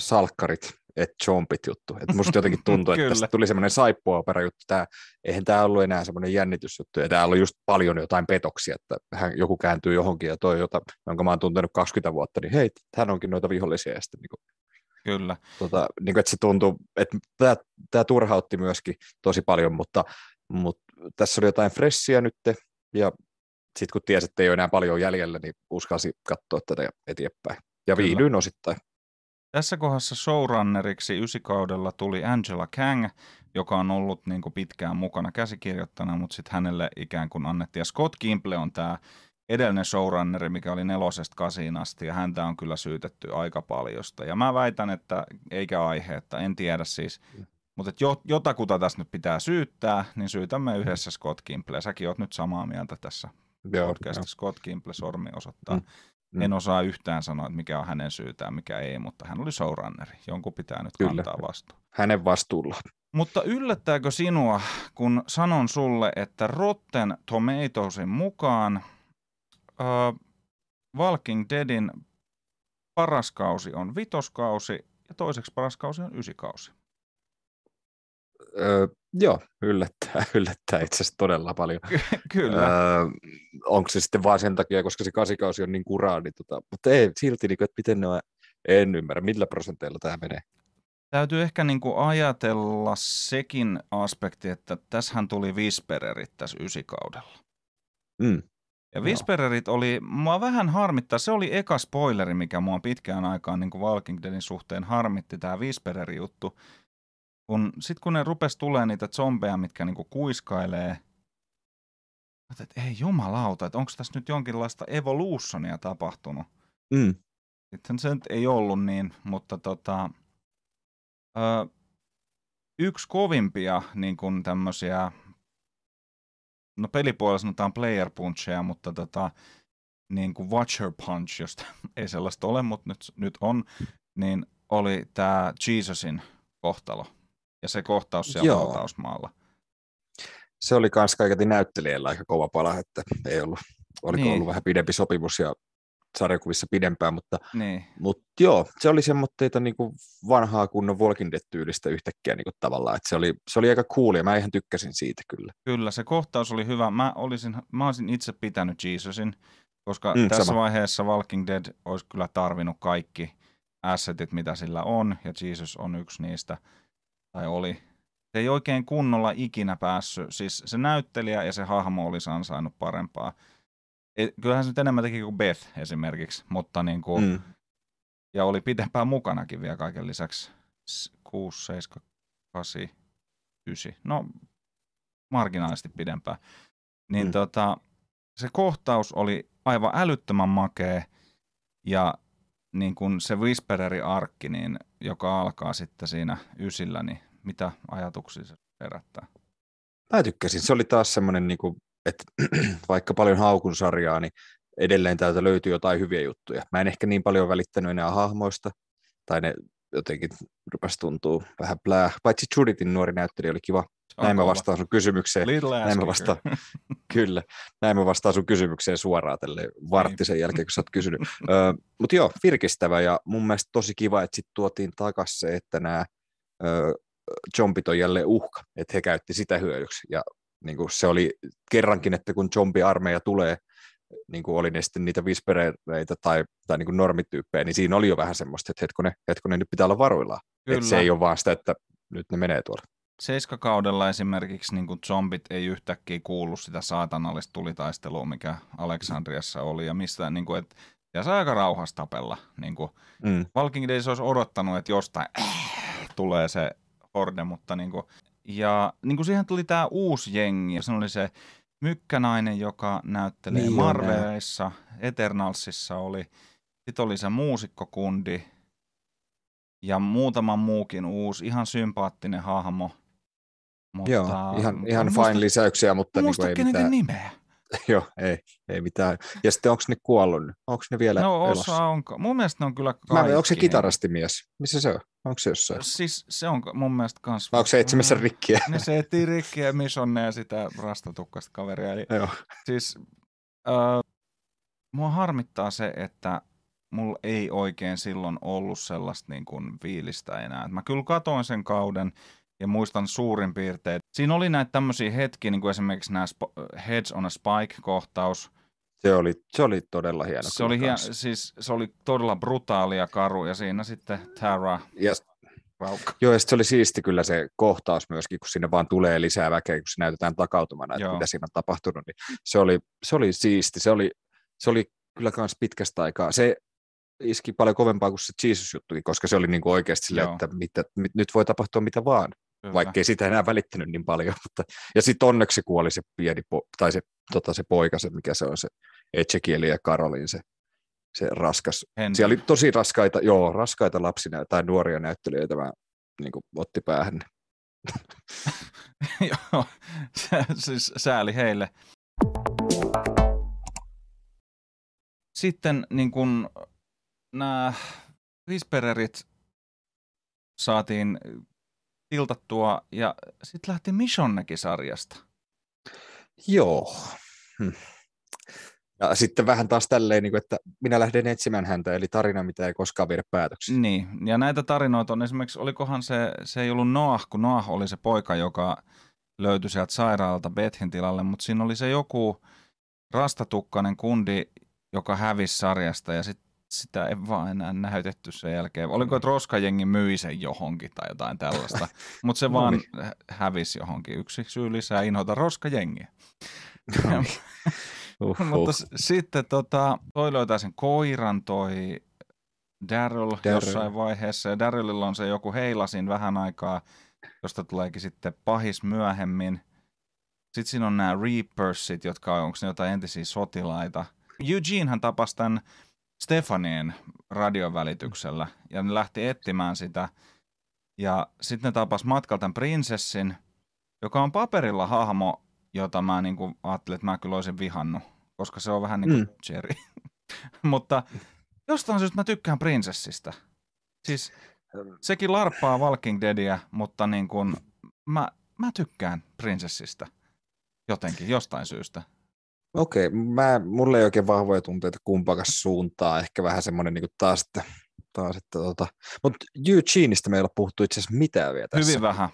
salkkarit, että chompit juttu. Että musta jotenkin tuntuu, että tästä tuli semmoinen saippuopera juttu. Tää, eihän tämä ollut enää semmoinen jännitysjuttu. Ja täällä oli just paljon jotain petoksia, että hän, joku kääntyy johonkin ja toi, jota, jonka mä oon tuntenut 20 vuotta, niin hei, hän onkin noita vihollisia. Ja sitten, niin kuin, Kyllä. tota, niin kuin, että se tuntuu, että tämä, tämä turhautti myöskin tosi paljon, mutta, mutta tässä oli jotain fressiä nyt, ja sitten kun tiesi, että ei ole enää paljon jäljellä, niin uskalsi katsoa tätä eteenpäin. Ja Kyllä. viihdyin osittain. Tässä kohdassa showrunneriksi ysikaudella tuli Angela Kang, joka on ollut niin kuin pitkään mukana käsikirjoittana, mutta sitten hänelle ikään kuin annettiin. Ja Scott Gimple on tämä edellinen showrunneri, mikä oli nelosesta kasiin asti, ja häntä on kyllä syytetty aika paljosta. Ja mä väitän, että eikä aiheetta, en tiedä siis. Mutta jo, jotakuta tässä nyt pitää syyttää, niin syytämme yhdessä Scott Gimple. Säkin oot nyt samaa mieltä tässä Joo, podcastissa. Scott Gimple sormi osoittaa. Mm. Mm. En osaa yhtään sanoa, että mikä on hänen syytään, mikä ei, mutta hän oli showrunneri. Jonkun pitää nyt Kyllä. kantaa vastuu. Hänen vastuulla. Mutta yllättääkö sinua, kun sanon sulle, että Rotten Tomatoesin mukaan uh, Walking Deadin paras kausi on vitoskausi ja toiseksi paras kausi on ysikausi? Öö, joo, yllättää, yllättää itse asiassa todella paljon. Kyllä. Öö, onko se sitten vaan sen takia, koska se kasikausi on niin kuraa, niin tota, mutta ei, silti, niin kuin, että miten ne on, en ymmärrä, millä prosenteilla tämä menee. Täytyy ehkä niin kuin ajatella sekin aspekti, että tässähän tuli Whispererit tässä ysikaudella. Mm. Ja Joo. Whispererit oli, mua vähän harmittaa, se oli eka spoileri, mikä mua pitkään aikaan niin kuin Walking Deadin suhteen harmitti, tämä Whispereri-juttu. Kun, Sitten kun ne rupes tulee niitä zombeja, mitkä niin kuin kuiskailee, että ei jumalauta, että onko tässä nyt jonkinlaista evolutionia tapahtunut. Mm. Sitten se nyt ei ollut niin, mutta tota, ö, yksi kovimpia niin kuin tämmöisiä, no pelipuolella sanotaan player puncheja, mutta tota, niin kuin watcher punch, josta ei sellaista ole, mutta nyt, nyt on, niin oli tämä Jesusin kohtalo ja se kohtaus siellä Joo. valtausmaalla. Se oli kans kaiketi näyttelijällä aika kova pala, että ei ollut oliko Niin. ollut vähän pidempi sopimus ja sarjakuvissa pidempään, mutta, Niin. mutta joo, se oli semmoitteita niin kuin vanhaa kunnon Walking Dead-tyylistä yhtäkkiä niin kuin tavallaan, että se oli, se oli aika cool ja mä ihan tykkäsin siitä kyllä. Kyllä, se kohtaus oli hyvä. Mä olisin, mä olisin itse pitänyt Jesusin, koska mm, tässä sama. vaiheessa Walking Dead olisi kyllä tarvinnut kaikki assetit, mitä sillä on, ja Jesus on yksi niistä, tai oli. Se ei oikein kunnolla ikinä päässyt, siis se näyttelijä ja se hahmo olisi ansainnut parempaa. E, kyllähän se nyt enemmän teki kuin Beth esimerkiksi, mutta niin kuin, Mm. ja oli pidempään mukanakin vielä kaiken lisäksi. S- 6, 7, 8, 9. No, marginaalisesti pidempään. Niin mm. tota, se kohtaus oli aivan älyttömän makea ja niin kun se Whispereri-arkki, niin, joka alkaa sitten siinä ysillä, niin mitä ajatuksia se herättää? Mä tykkäsin. Se oli taas semmoinen, niin että vaikka paljon haukun sarjaa, niin edelleen täältä löytyy jotain hyviä juttuja. Mä en ehkä niin paljon välittänyt enää hahmoista, tai ne jotenkin rupesi tuntuu vähän plää. Paitsi Judithin nuori näyttelijä oli kiva. Näin mä vastaan sun kysymykseen. Näin mä vastaan, kyllä, näin mä vastaan sun kysymykseen suoraan tälle vartti sen jälkeen, kun sä oot kysynyt. Mutta joo, virkistävä ja mun mielestä tosi kiva, että sitten tuotiin takaisin se, että nämä zombit on jälleen uhka, että he käytti sitä hyödyksi. Ja niin kuin se oli kerrankin, että kun zombiarmeija tulee, niin kuin oli ne sitten niitä whispereitä tai, tai niin kuin normityyppejä, niin siinä oli jo vähän semmoista, että hetkonen, hetkonen nyt pitää olla varuillaan. Että se ei ole vaan sitä, että nyt ne menee tuolla. Seiskakaudella esimerkiksi niin kuin zombit ei yhtäkkiä kuulu sitä saatanallista tulitaistelua, mikä Aleksandriassa oli, ja mistä niin kuin, et, ja sai aika rauhassa tapella. Niin kuin, Mm. Walking Days olisi odottanut, että jostain tulee se horde, mutta niin kuin, ja niin kuin siihen tuli tämä uusi jengi, se oli se mykkänainen, joka näyttelee Niin on, Marvelissa, Eternalsissa oli, sitten oli se muusikkokundi, ja muutama muukin uusi, ihan sympaattinen hahmo. Mutta, Joo, ihan, ihan fine muista- lisäyksiä, mutta niin kuin ei mitään. nimeä. Joo, ei, ei mitään. Ja sitten onko ne kuollut? Onko ne vielä No elossa? osa on, mun mielestä ne on kyllä Mä, kaikki. onko se kitarastimies? Missä se on? Onko se jossain? Siis se on mun mielestä kans... Vai onko se etsimässä rikkiä? Ne se etsii rikkiä Misonne ja sitä rastatukkasta kaveria. Eli Joo. siis äh, mua harmittaa se, että mulla ei oikein silloin ollut sellaista niin kuin fiilistä enää. Mä kyllä katoin sen kauden ja muistan suurin piirtein. Siinä oli näitä tämmöisiä hetkiä, niin kuin esimerkiksi nämä sp- Heads on a Spike-kohtaus. Se oli, se oli todella hieno. Se oli, hien, siis, se oli todella brutaali ja karu ja siinä sitten Tara Raukka. joo, ja se oli siisti kyllä se kohtaus myöskin, kun sinne vaan tulee lisää väkeä, kun se näytetään takautumana, että Joo. mitä siinä on tapahtunut. Niin se, oli, se oli siisti. Se oli, se oli kyllä myös pitkästä aikaa. Se iski paljon kovempaa kuin se Jesus-juttukin, koska se oli niin kuin oikeasti silleen, että mitä, mit, nyt voi tapahtua mitä vaan. Kyllä. vaikkei sitä enää välittänyt niin paljon. Mutta, ja sitten onneksi kuoli se pieni, po, tai se, tota, se poika, se, mikä se on, se Ezekieli ja Karolin, se, se raskas. Henry. Siellä oli tosi raskaita, joo, raskaita lapsina tai nuoria näyttelijöitä, mä niin kuin, otti päähän. Joo, se, siis sääli heille. Sitten niin kun nämä Whispererit saatiin tiltattua ja sitten lähti Michonnekin sarjasta. Joo. Hm. Ja sitten vähän taas tälleen, niin kuin, että minä lähden etsimään häntä, eli tarina, mitä ei koskaan viedä päätöksiin. Niin, ja näitä tarinoita on esimerkiksi, olikohan se, se ei ollut Noah, kun Noah oli se poika, joka löytyi sieltä sairaalalta Bethin tilalle, mutta siinä oli se joku rastatukkainen kundi, joka hävisi sarjasta ja sit, sitä ei vaan enää näytetty sen jälkeen. Oliko, että Roskajengi myi sen johonkin tai jotain tällaista, mutta se No vaan niin. hä- hävisi johonkin. Yksi syy lisää inhota Roskajengiä. Uhuh. Mutta s- sitten tota, toi löytää sen koiran, toi Daryl, Daryl. jossain vaiheessa. Ja Darylilla on se joku heilasin vähän aikaa, josta tuleekin sitten pahis myöhemmin. Sitten siinä on nämä Reapersit, jotka on, onko ne jotain entisiä sotilaita. Eugenehän tapasi tämän Stefanien radion välityksellä ja ne lähti etsimään sitä. Ja sitten ne tapas matkalla tämän prinsessin, joka on paperilla hahmo, jota mä niin kuin ajattelin, että mä kyllä olisin vihannut, koska se on vähän niin kuin mm. Jerry. Mutta jostain syystä mä tykkään prinsessistä. Siis sekin larppaa Walking Deadia, mutta niin kuin mä, mä tykkään prinsessistä jotenkin, jostain syystä. Okei, mä, mulla ei oikein vahvoja tunteita kumpakas suuntaa, ehkä vähän semmoinen niin taas, että, taas, että tota. mutta Eugeneista meillä puhuttu itse asiassa mitään vielä tässä. Hyvin vähän.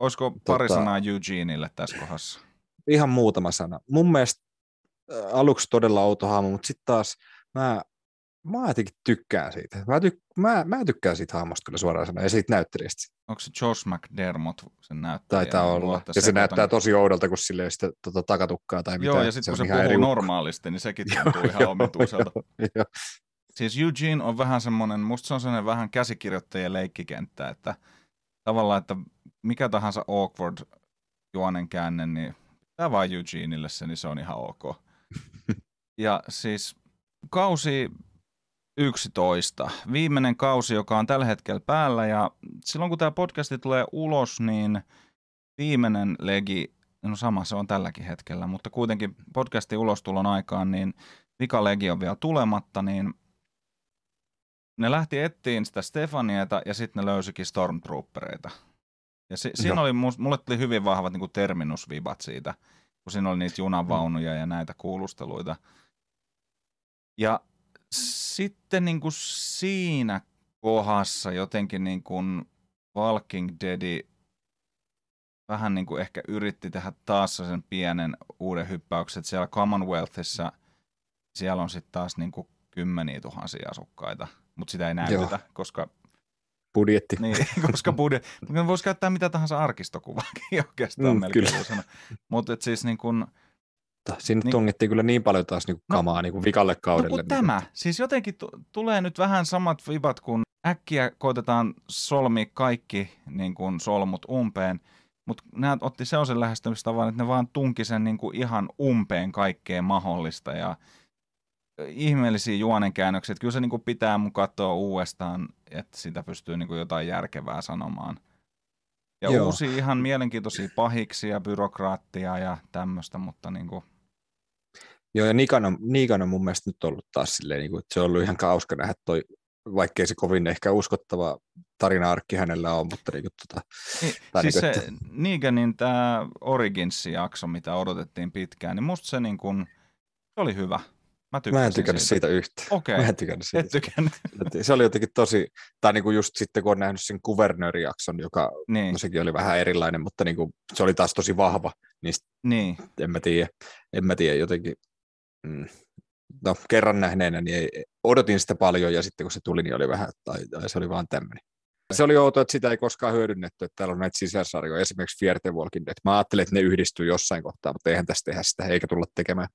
Olisiko pari Tota- sanaa Eugeneille tässä kohdassa? Ihan muutama sana. Mun mielestä äh, aluksi todella outo hahmo, mutta sitten taas mä, mä jotenkin tykkään siitä. Mä, tyk, mä, mä tykkään siitä hahmosta kyllä suoraan sanoen ja siitä näyttelijästä. Onko se Josh McDermott sen näyttelijä? Taitaa olla. Ja se sekoitan. näyttää tosi oudolta, kun sille ei sitä tota, takatukkaa tai mitään. Joo, ja sitten kun se eri puhuu ukko. normaalisti, niin sekin tuntuu ihan omituiselta. Joo. Siis Eugene on vähän semmoinen, musta se on semmoinen vähän käsikirjoittajien leikkikenttä, että tavallaan, että mikä tahansa awkward juonen käänne, niin tämä vaan Eugeneille se, niin se on ihan ok. Ja siis kausi 11, viimeinen kausi, joka on tällä hetkellä päällä, ja silloin kun tämä podcasti tulee ulos, niin viimeinen legi, no sama se on tälläkin hetkellä, mutta kuitenkin podcastin ulostulon aikaan, niin vika legi on vielä tulematta, niin ne lähti ettiin sitä Stefanieta ja sitten ne löysikin Stormtroopereita. Ja si- siinä Joo. oli, mulle tuli hyvin vahvat niin terminusvibat siitä, kun siinä oli niitä junavaunuja ja näitä kuulusteluita. Ja sitten niin kuin siinä kohdassa jotenkin niin kuin Walking Dead vähän niin kuin ehkä yritti tehdä taas sen pienen uuden hyppäyksen, että siellä Commonwealthissa siellä on sitten taas niin kuin kymmeniä tuhansia asukkaita, mutta sitä ei näytetä, koska, Budjetti. niin, koska budjet, voisi käyttää mitä tahansa arkistokuvaakin oikeastaan Mm, melkein. Mutta siis niin kuin, Siinä Niin- tongittiin kyllä niin paljon taas niin No- kamaa niin vikalle No kaudelle. kun niin tämä, siis jotenkin t- tulee nyt vähän samat vibat, kun äkkiä koitetaan solmia kaikki niin kuin solmut umpeen, mutta nämä otti sellaisen lähestymistavan, että ne vaan tunki sen niin kuin ihan umpeen kaikkea mahdollista ja ihmeellisiä juonenkäännöksiä. Kyllä se niin kuin pitää mun katsoa uudestaan, että sitä pystyy niin kuin jotain järkevää sanomaan. Ja Joo. uusia ihan mielenkiintoisia pahiksia, byrokraattia ja tämmöistä, mutta niin kuin, Joo, ja Nikan on, Nikan on mun mielestä nyt ollut taas silleen, niin kuin, että se on ollut ihan hauska nähdä toi, vaikkei se kovin ehkä uskottava tarina-arkki hänellä on, mutta niin kuin, tota, Niin, Tai siis niinku, se Neganin tämä Origins-jakso, mitä odotettiin pitkään, niin musta se, niin kun, se oli hyvä. Mä, mä en tykännyt siitä, yhtään. Okei, Mä en tykännyt siitä. et tykännyt. Se oli jotenkin tosi, tai niin kuin just sitten kun on nähnyt sen kuvernöörijakson, joka niin, no sekin oli vähän erilainen, mutta niin kuin, se oli taas tosi vahva, niin niin. en mä tiedä, en mä tiedä jotenkin, mm, no kerran nähneenä, niin ei, odotin sitä paljon ja sitten kun se tuli, niin oli vähän, tai, tai se oli vaan tämmöinen. Se oli outoa, että sitä ei koskaan hyödynnetty, että täällä on näitä sisäsarjoja, esimerkiksi Fear the Walking Dead. Mä ajattelin, että ne yhdistyy jossain kohtaa, mutta eihän tässä tehdä sitä, eikä tulla tekemään.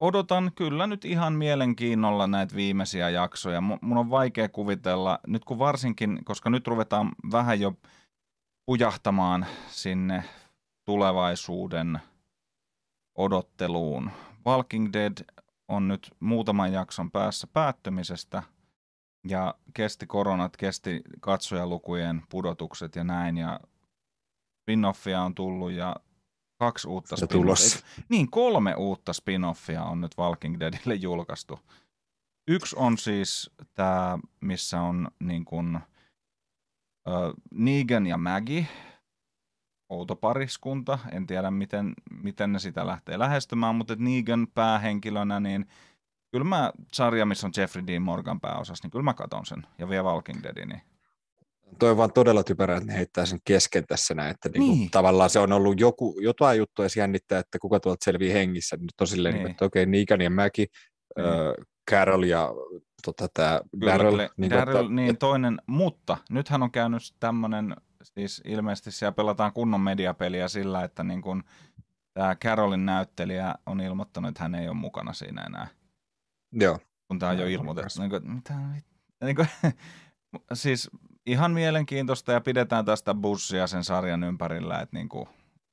Odotan kyllä nyt ihan mielenkiinnolla näitä viimeisiä jaksoja. Mu- Mun on vaikea kuvitella, nyt kun varsinkin, koska nyt ruvetaan vähän jo pujahtamaan sinne tulevaisuuden odotteluun. Walking Dead on nyt muutaman jakson päässä päättymisestä ja kesti koronat, kesti katsojalukujen pudotukset ja näin ja spin-offia on tullut ja kaksi uutta spin-offia. tulossa. Niin, kolme uutta spin-offia on nyt Walking Deadille julkaistu. Yksi on siis tämä, missä on niin kuin, äh, Negan ja Maggie, outo pariskunta. En tiedä, miten, miten ne sitä lähtee lähestymään, mutta Negan päähenkilönä, niin kyllä mä, sarja, missä on Jeffrey Dean Morgan pääosassa, niin kyllä mä katon sen. Ja vielä Walking Deadin. Niin. Toi on vaan todella typerää, että ne heittää sen kesken tässä näin, että niinku, Niin. tavallaan se on ollut joku, jotain juttua, se jännittää, että kuka tuolta selviää hengissä. Nyt on silleen, Niin. niin. että okei, Negan ja Mäki, Niin. äh, Carol ja tota, tämä Kyllä, Daryl. Niin, Daryl, että, niin toinen, mutta nythän on käynyt tämmöinen, siis ilmeisesti siellä pelataan kunnon mediapeliä sillä, että niin kun tämä Carolin näyttelijä on ilmoittanut, että hän ei ole mukana siinä enää, Joo, kun tämä on jo ilmoitettu. Niin kuin, mitä, niin kuin, siis ihan mielenkiintoista ja pidetään tästä bussia sen sarjan ympärillä, että niin kuin,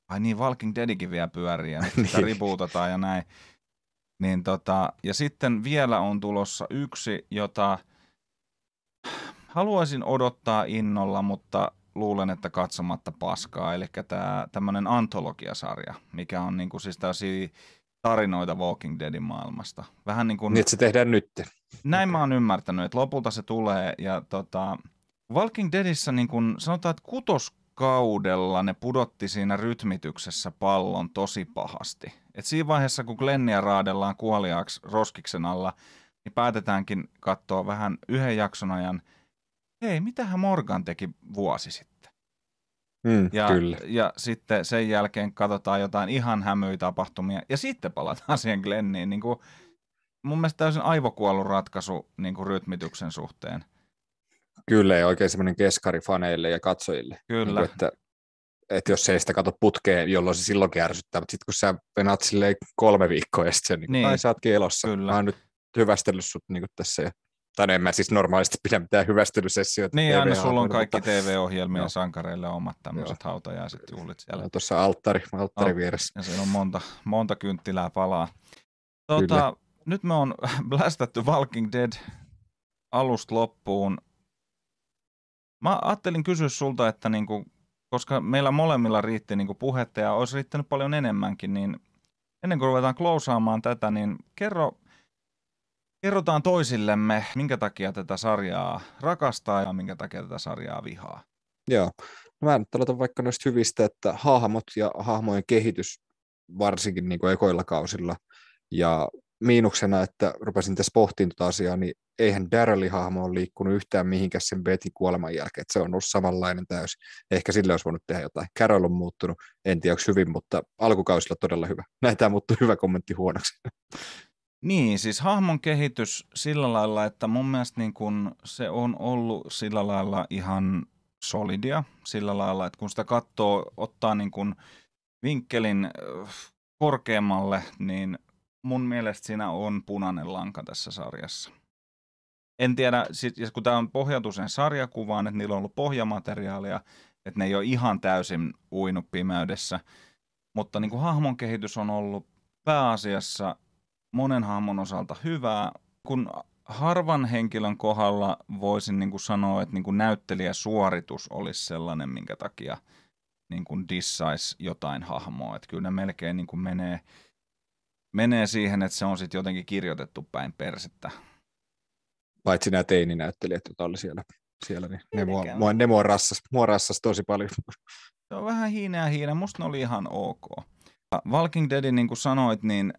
ai niin, Walking Deadikin vielä pyörii ja sitä Niin. ripuutataan ja näin. Niin tota, ja sitten vielä on tulossa yksi, jota haluaisin odottaa innolla, mutta luulen, että katsomatta paskaa. Eli tämä tämmöinen antologiasarja, mikä on niinku siis tällaisia tarinoita Walking Deadin maailmasta. Vähän niin kuin, niin se tehdään nyt. näin mä oon ymmärtänyt, että lopulta se tulee. Ja tota, Walking Deadissä niin kun, sanotaan, että kutos kaudella ne pudotti siinä rytmityksessä pallon tosi pahasti. Et siinä vaiheessa, kun Glennia raadellaan kuoliaaksi roskiksen alla, niin päätetäänkin katsoa vähän yhden jakson ajan, hei, mitähän Morgan teki vuosi sitten. Mm, Ja, kyllä. ja sitten sen jälkeen katsotaan jotain ihan hämöitä tapahtumia ja sitten palataan siihen Glenniin. Niin kuin, mun mielestä täysin aivokuollut ratkaisu niin kuin rytmityksen suhteen. Kyllä, ja oikein semmoinen keskari faneille ja katsojille. Kyllä. Niin kuin, että, että jos ei sitä kato putkeen, jolloin se silloinkin ärsyttää, mutta sitten kun sä venaat silleen kolme viikkoa ja sitten niin, Niin. niin. sä ootkin elossa. Kyllä. Mä oon nyt hyvästellyt sut niin tässä. Ja, tai no en mä siis normaalisti pidä mitään hyvästelysessioita. Niin, aina sulla on kaikki mutta TV-ohjelmia Joo. sankareille omat tämmöiset hautajaiset juhlit siellä. Tuossa alttari, alttari Al- vieressä. Ja siinä on monta, monta kynttilää palaa. Kyllä. nyt me on blästätty Walking Dead alusta loppuun. Mä ajattelin kysyä sulta, että niinku, koska meillä molemmilla riitti niinku puhetta ja olisi riittänyt paljon enemmänkin, niin ennen kuin ruvetaan klousaamaan tätä, niin kerro, kerrotaan toisillemme, minkä takia tätä sarjaa rakastaa ja minkä takia tätä sarjaa vihaa. Joo. No mä nyt aloitan vaikka noista hyvistä, että hahmot ja hahmojen kehitys varsinkin niin kuin ekoilla kausilla. Ja miinuksena, että rupesin tässä pohtimaan tuota asiaa, niin eihän Darrellin hahmo ole liikkunut yhtään mihinkään sen Betin kuoleman jälkeen. Että se on ollut samanlainen täysin. Ehkä sille olisi voinut tehdä jotain. Carol on muuttunut, en tiedä onko hyvin, mutta alkukausilla todella hyvä. Näitä muuttuu hyvä kommentti huonoksi. Niin, siis hahmon kehitys sillä lailla, että mun mielestä niin kun se on ollut sillä lailla ihan solidia, sillä lailla, että kun sitä katsoo, ottaa niin kun vinkkelin äh, korkeammalle, niin mun mielestä siinä on punainen lanka tässä sarjassa. En tiedä, sit, kun tämä on pohjautu sen sarjakuvaan, että niillä on ollut pohjamateriaalia, että ne ei ole ihan täysin uinut pimeydessä, mutta niin kuin hahmon kehitys on ollut pääasiassa monen hahmon osalta hyvää. Kun harvan henkilön kohdalla voisin niin kuin sanoa, että niin kuin näyttelijäsuoritus olisi sellainen, minkä takia niin kuin dissaisi jotain hahmoa. Että kyllä ne melkein niin kuin menee, menee siihen, että se on sitten jotenkin kirjoitettu päin persettä. Paitsi nämä teininäyttelijät, joita oli siellä. siellä niin ne, mua, mua, ne mua, rassas, mua rassas tosi paljon. Se on vähän hiineä hiine. Musta ne oli ihan ok. Ja Walking Deadin, niin kuin sanoit, niin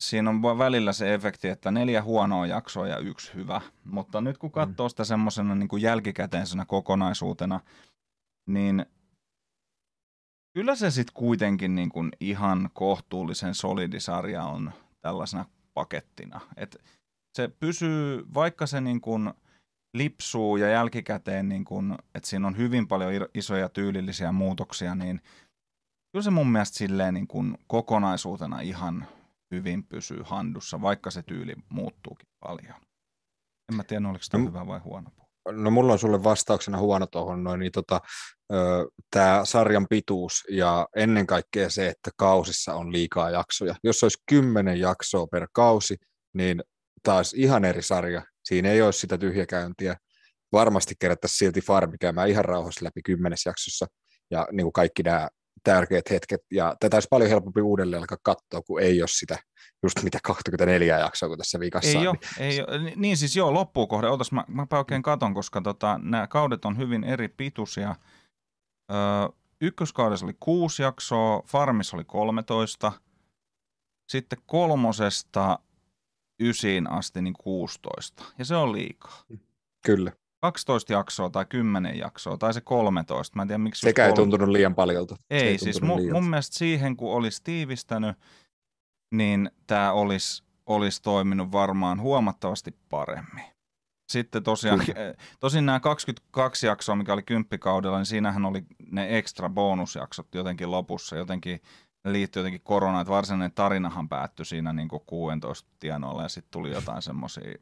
siinä on välillä se efekti, että neljä huonoa jaksoa ja yksi hyvä. Mutta nyt kun katsoo sitä semmoisena niin kuin jälkikäteisenä kokonaisuutena, niin kyllä se sitten kuitenkin niin kuin ihan kohtuullisen solidisarja on tällaisena pakettina. Et se pysyy, vaikka se niin kuin lipsuu ja jälkikäteen, niin kuin, että siinä on hyvin paljon isoja tyylillisiä muutoksia, niin kyllä se mun mielestä silleen niin kuin kokonaisuutena ihan hyvin pysyy handussa, vaikka se tyyli muuttuukin paljon. En mä tiedä, oliko tämä No, hyvä vai huono. No mulla on sulle vastauksena huono tuohon noin, niin tota, tämä sarjan pituus ja ennen kaikkea se, että kausissa on liikaa jaksoja. Jos olisi kymmenen jaksoa per kausi, niin taas ihan eri sarja. Siinä ei olisi sitä tyhjäkäyntiä. Varmasti kerättäisiin silti farmi käymään ihan rauhassa läpi kymmenes jaksossa ja niin kuin kaikki nämä tärkeät hetket. Ja tätä olisi paljon helpompi uudelleen alkaa katsoa, kun ei ole sitä just mitä 24 jaksoa, kun tässä viikassa Ei on. ole, ei ole. Ni- Niin siis joo, loppuun kohde. Ootas, mä, mäpä oikein katon, koska tota, nämä kaudet on hyvin eri pituisia. Öö, ykköskaudessa oli kuusi jaksoa, Farmis oli 13. Sitten kolmosesta ysiin asti niin 16. Ja se on liikaa. Kyllä. 12 jaksoa tai 10 jaksoa, tai se 13. Mä en tiedä, miksi Sekä ei tuntunut liian paljolta. Se ei, siis mun, liialta. mun mielestä siihen, kun olisi tiivistänyt, niin tämä olisi, olisi toiminut varmaan huomattavasti paremmin. Sitten tosiaan, tosin nämä 22 jaksoa, mikä oli kymppikaudella, niin siinähän oli ne ekstra bonusjaksot jotenkin lopussa, jotenkin liittyi jotenkin koronaan, että varsinainen tarinahan päättyi siinä niin kuin 16 tienoilla ja sitten tuli jotain semmoisia,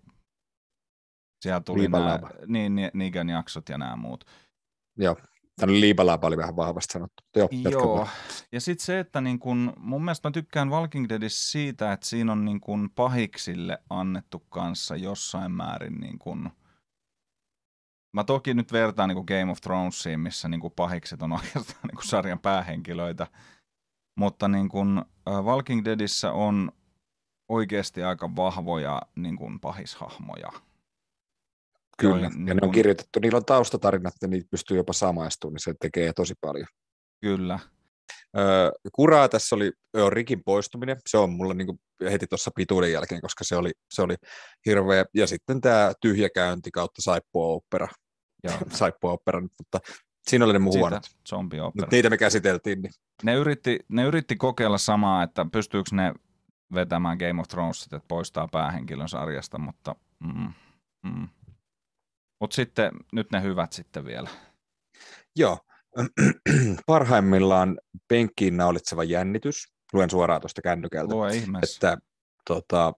siellä tuli nämä, niin, ni- Nigan jaksot ja nämä muut. Joo. Tänne liipalaapa oli vähän vahvasti sanottu. mutta Joo, vaan. ja sitten se, että niin kun, mun mielestä mä tykkään Walking Deadissä siitä, että siinä on niin kun pahiksille annettu kanssa jossain määrin niin kun, Mä toki nyt vertaan niin Game of Thronesiin, missä niin pahikset on oikeastaan niin sarjan päähenkilöitä, mutta niin kuin äh, Walking Deadissä on oikeasti aika vahvoja niin kuin pahishahmoja. Kyllä, ja niin ne on kirjoitettu, niillä on taustatarinat ja niitä pystyy jopa samaistumaan, niin se tekee tosi paljon. Kyllä. Öö, kuraa tässä oli ö, Rikin poistuminen, se on mulla niin heti tuossa pituuden jälkeen, koska se oli, se oli hirveä, ja sitten tämä tyhjäkäynti kautta saippua opera, Joo. saippua opera, mutta siinä oli ne mun huonot. Sitä zombiopera. Mutta niitä me käsiteltiin, niin Ne yritti, ne yritti kokeilla samaa, että pystyykö ne vetämään Game of Thronesit, että poistaa päähenkilön sarjasta, mutta mm, mm. Mut sitten nyt ne hyvät sitten vielä. Joo, parhaimmillaan penkkiin naulitseva jännitys, luen suoraan tuosta kännykältä, Lue ihmeessä. että tota,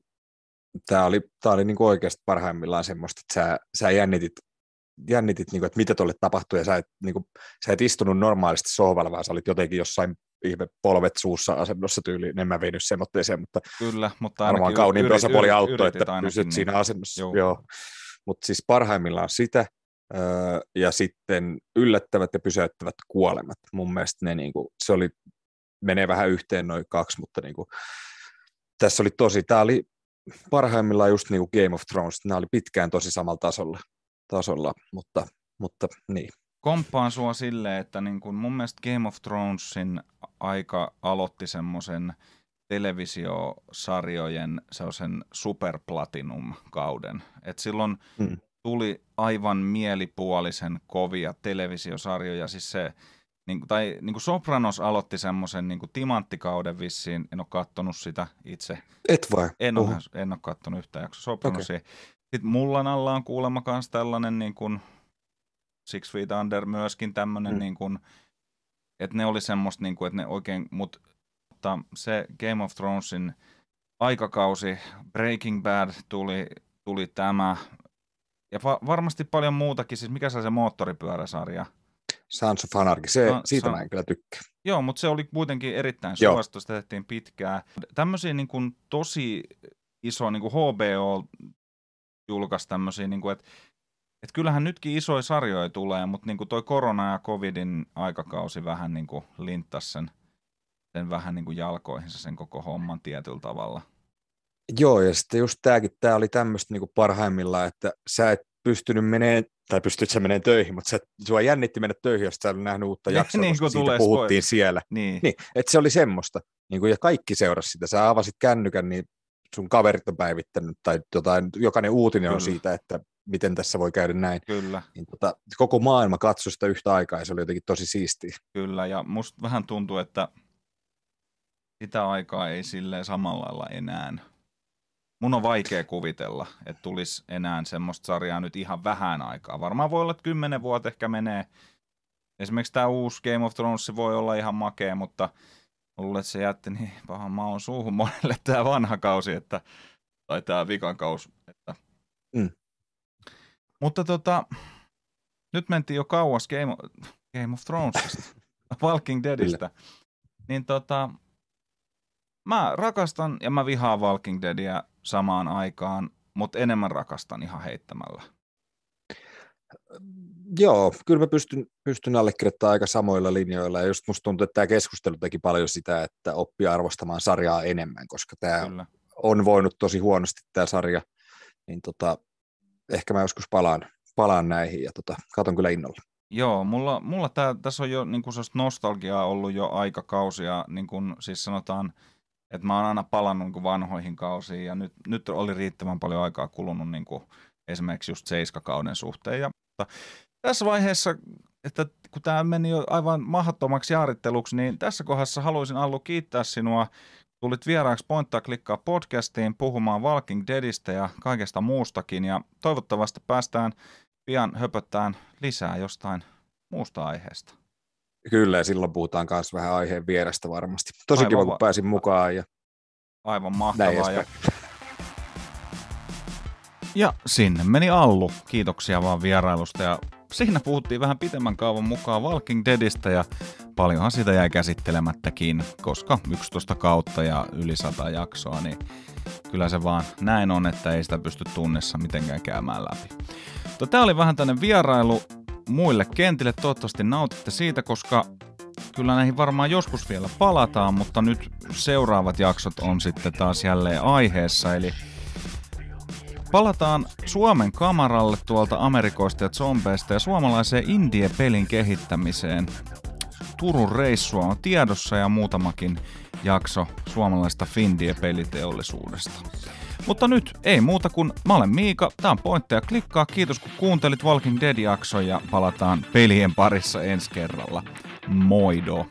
tämä oli, tää oli niinku oikeasti parhaimmillaan semmoista, että sä, sä jännitit, jännitit niinku, että mitä tuolle tapahtui, ja sä et, niinku, sä et istunut normaalisti sohvalla, vaan sä olit jotenkin jossain ihme polvet suussa asennossa tyyliin, en mä vienyt sen otteeseen, mutta Kyllä, mutta varmaan kauniimpi yrit- osapuoli yrit- auttoi, että pysyt niin. siinä asennossa. Juu. Joo. Mutta siis parhaimmillaan sitä, ja sitten yllättävät ja pysäyttävät kuolemat. Mun mielestä ne niinku, se oli, menee vähän yhteen noin kaksi, mutta niinku, tässä oli tosi, tämä oli parhaimmillaan just niinku Game of Thrones, nämä oli pitkään tosi samalla tasolla, tasolla mutta, mutta niin. komppaan sua silleen, että niin kun mun mielestä Game of Thronesin aika aloitti semmoisen televisiosarjojen sellaisen superplatinum-kauden. Et silloin Mm. tuli aivan mielipuolisen kovia televisiosarjoja, siis se, niin, tai niin kuin Sopranos aloitti semmoisen niin kuin timanttikauden vissiin, en ole kattonut sitä itse, Et vai? en ole, en ole kattonut yhtään jaksoa Sopranosia. Okay. Sitten Mullan alla on kuulemma myös tällainen niin kuin Six Feet Under myöskin tämmöinen, Mm. niin kuin, että ne oli semmoista, niin kuin, että ne oikein, mut, mutta se Game of Thronesin aikakausi, Breaking Bad tuli, tuli tämä, ja va- varmasti paljon muutakin, siis mikä se on se moottoripyöräsarja? Sons of Anarchy, se, No, siitä se- mä en kyllä tykkää. Joo, mutta se oli kuitenkin erittäin suosittu, sitä tehtiin pitkään. Tämmöisiä niin kuin, tosi iso, niin kuin HBO julkaisi tämmöisiä, niin kuin, että et kyllähän nytkin isoja sarjoja tulee, mutta niin kuin toi korona ja covidin aikakausi vähän niin kuin linttasi sen, sen vähän niin kuin jalkoihinsa sen koko homman tietyllä tavalla. Joo, ja sitten just tämäkin, tämä oli tämmöistä niinku parhaimmillaan, että sä et pystynyt menee tai pystyt sä menee töihin, mutta sä, sua jännitti mennä töihin, jos sä et nähnyt uutta Niin, jaksoa, niin koska siitä puhuttiin spoil- siellä. Niin, Niin, että se oli semmoista, niin kuin, ja kaikki seurasi sitä. Sä avasit kännykän, niin sun kaverit on päivittänyt, tai jotain, jokainen uutinen on Kyllä. siitä, että miten tässä voi käydä näin. kyllä, Niin tota, koko maailma katsoi sitä yhtä aikaa, ja se oli jotenkin tosi siistiä. kyllä. Ja musta vähän tuntuu, että sitä aikaa ei silleen samalla lailla enää. Mun on vaikea kuvitella, että tulisi enää semmoista sarjaa nyt ihan vähän aikaa. Varmaan voi olla, että kymmenen vuotta ehkä menee. Esimerkiksi tämä uusi Game of Thrones voi olla ihan makea, mutta luulen, että se jätti niin pahan maun suuhun monelle tämä vanha kausi, että, tai tämä vikan kausi. Että. Mm. Mutta tota, nyt mentiin jo kauas Game of, Game of Thronesista, Walking Deadistä. Niin tota, mä rakastan ja mä vihaan Walking Deadia samaan aikaan, mutta enemmän rakastan ihan heittämällä. Joo, kyllä mä pystyn, pystyn allekirjoittamaan aika samoilla linjoilla, ja just musta tuntuu, että tämä keskustelu teki paljon sitä, että oppii arvostamaan sarjaa enemmän, koska tämä Kyllä. on voinut tosi huonosti tämä sarja, niin tota, ehkä mä joskus palaan, palaan näihin, ja tota, katon kyllä innolla. Joo, mulla, mulla tää, tässä on jo niin kuin nostalgiaa ollut jo aikakausia, niin kuin siis sanotaan, että mä oon aina palannut niin kuin vanhoihin kausiin ja nyt, nyt oli riittävän paljon aikaa kulunut niin kuin esimerkiksi just seiskakauden suhteen. Ja, mutta tässä vaiheessa, että kun tämä meni jo aivan mahdottomaksi jaaritteluksi, niin tässä kohdassa haluaisin Allu kiittää sinua. Tulit vieraaksi Pointtaa klikkaa podcastiin puhumaan Walking Deadistä ja kaikesta muustakin ja toivottavasti päästään pian höpöttään lisää jostain muusta aiheesta. Kyllä, ja silloin puhutaan myös vähän aiheen vierestä varmasti. Tosi Aivan kiva, va- kun pääsin mukaan, ja Aivan mahtavaa. Ja, ja sinne meni Allu. Kiitoksia vaan vierailusta. Ja siinä puhuttiin vähän pitemmän kaavan mukaan Walking Deadistä ja paljonhan sitä jäi käsittelemättäkin, koska 11 kautta ja yli 100 jaksoa, niin kyllä se vaan näin on, että ei sitä pysty tunnessa mitenkään käymään läpi. Mutta tämä oli vähän tänne vierailu muille kentille. Toivottavasti nautitte siitä, koska kyllä näihin varmaan joskus vielä palataan, mutta nyt seuraavat jaksot on sitten taas jälleen aiheessa, eli Palataan Suomen kamaralle tuolta Amerikoista ja zombeista ja suomalaiseen indie-pelin kehittämiseen. Turun reissua on tiedossa ja muutamakin jakso suomalaista Findie-peliteollisuudesta. Mutta nyt ei muuta kuin mä olen Miika, tää on Pointteja klikkaa. Kiitos kun kuuntelit Walking Dead-jakson ja palataan pelien parissa ensi kerralla. Moido!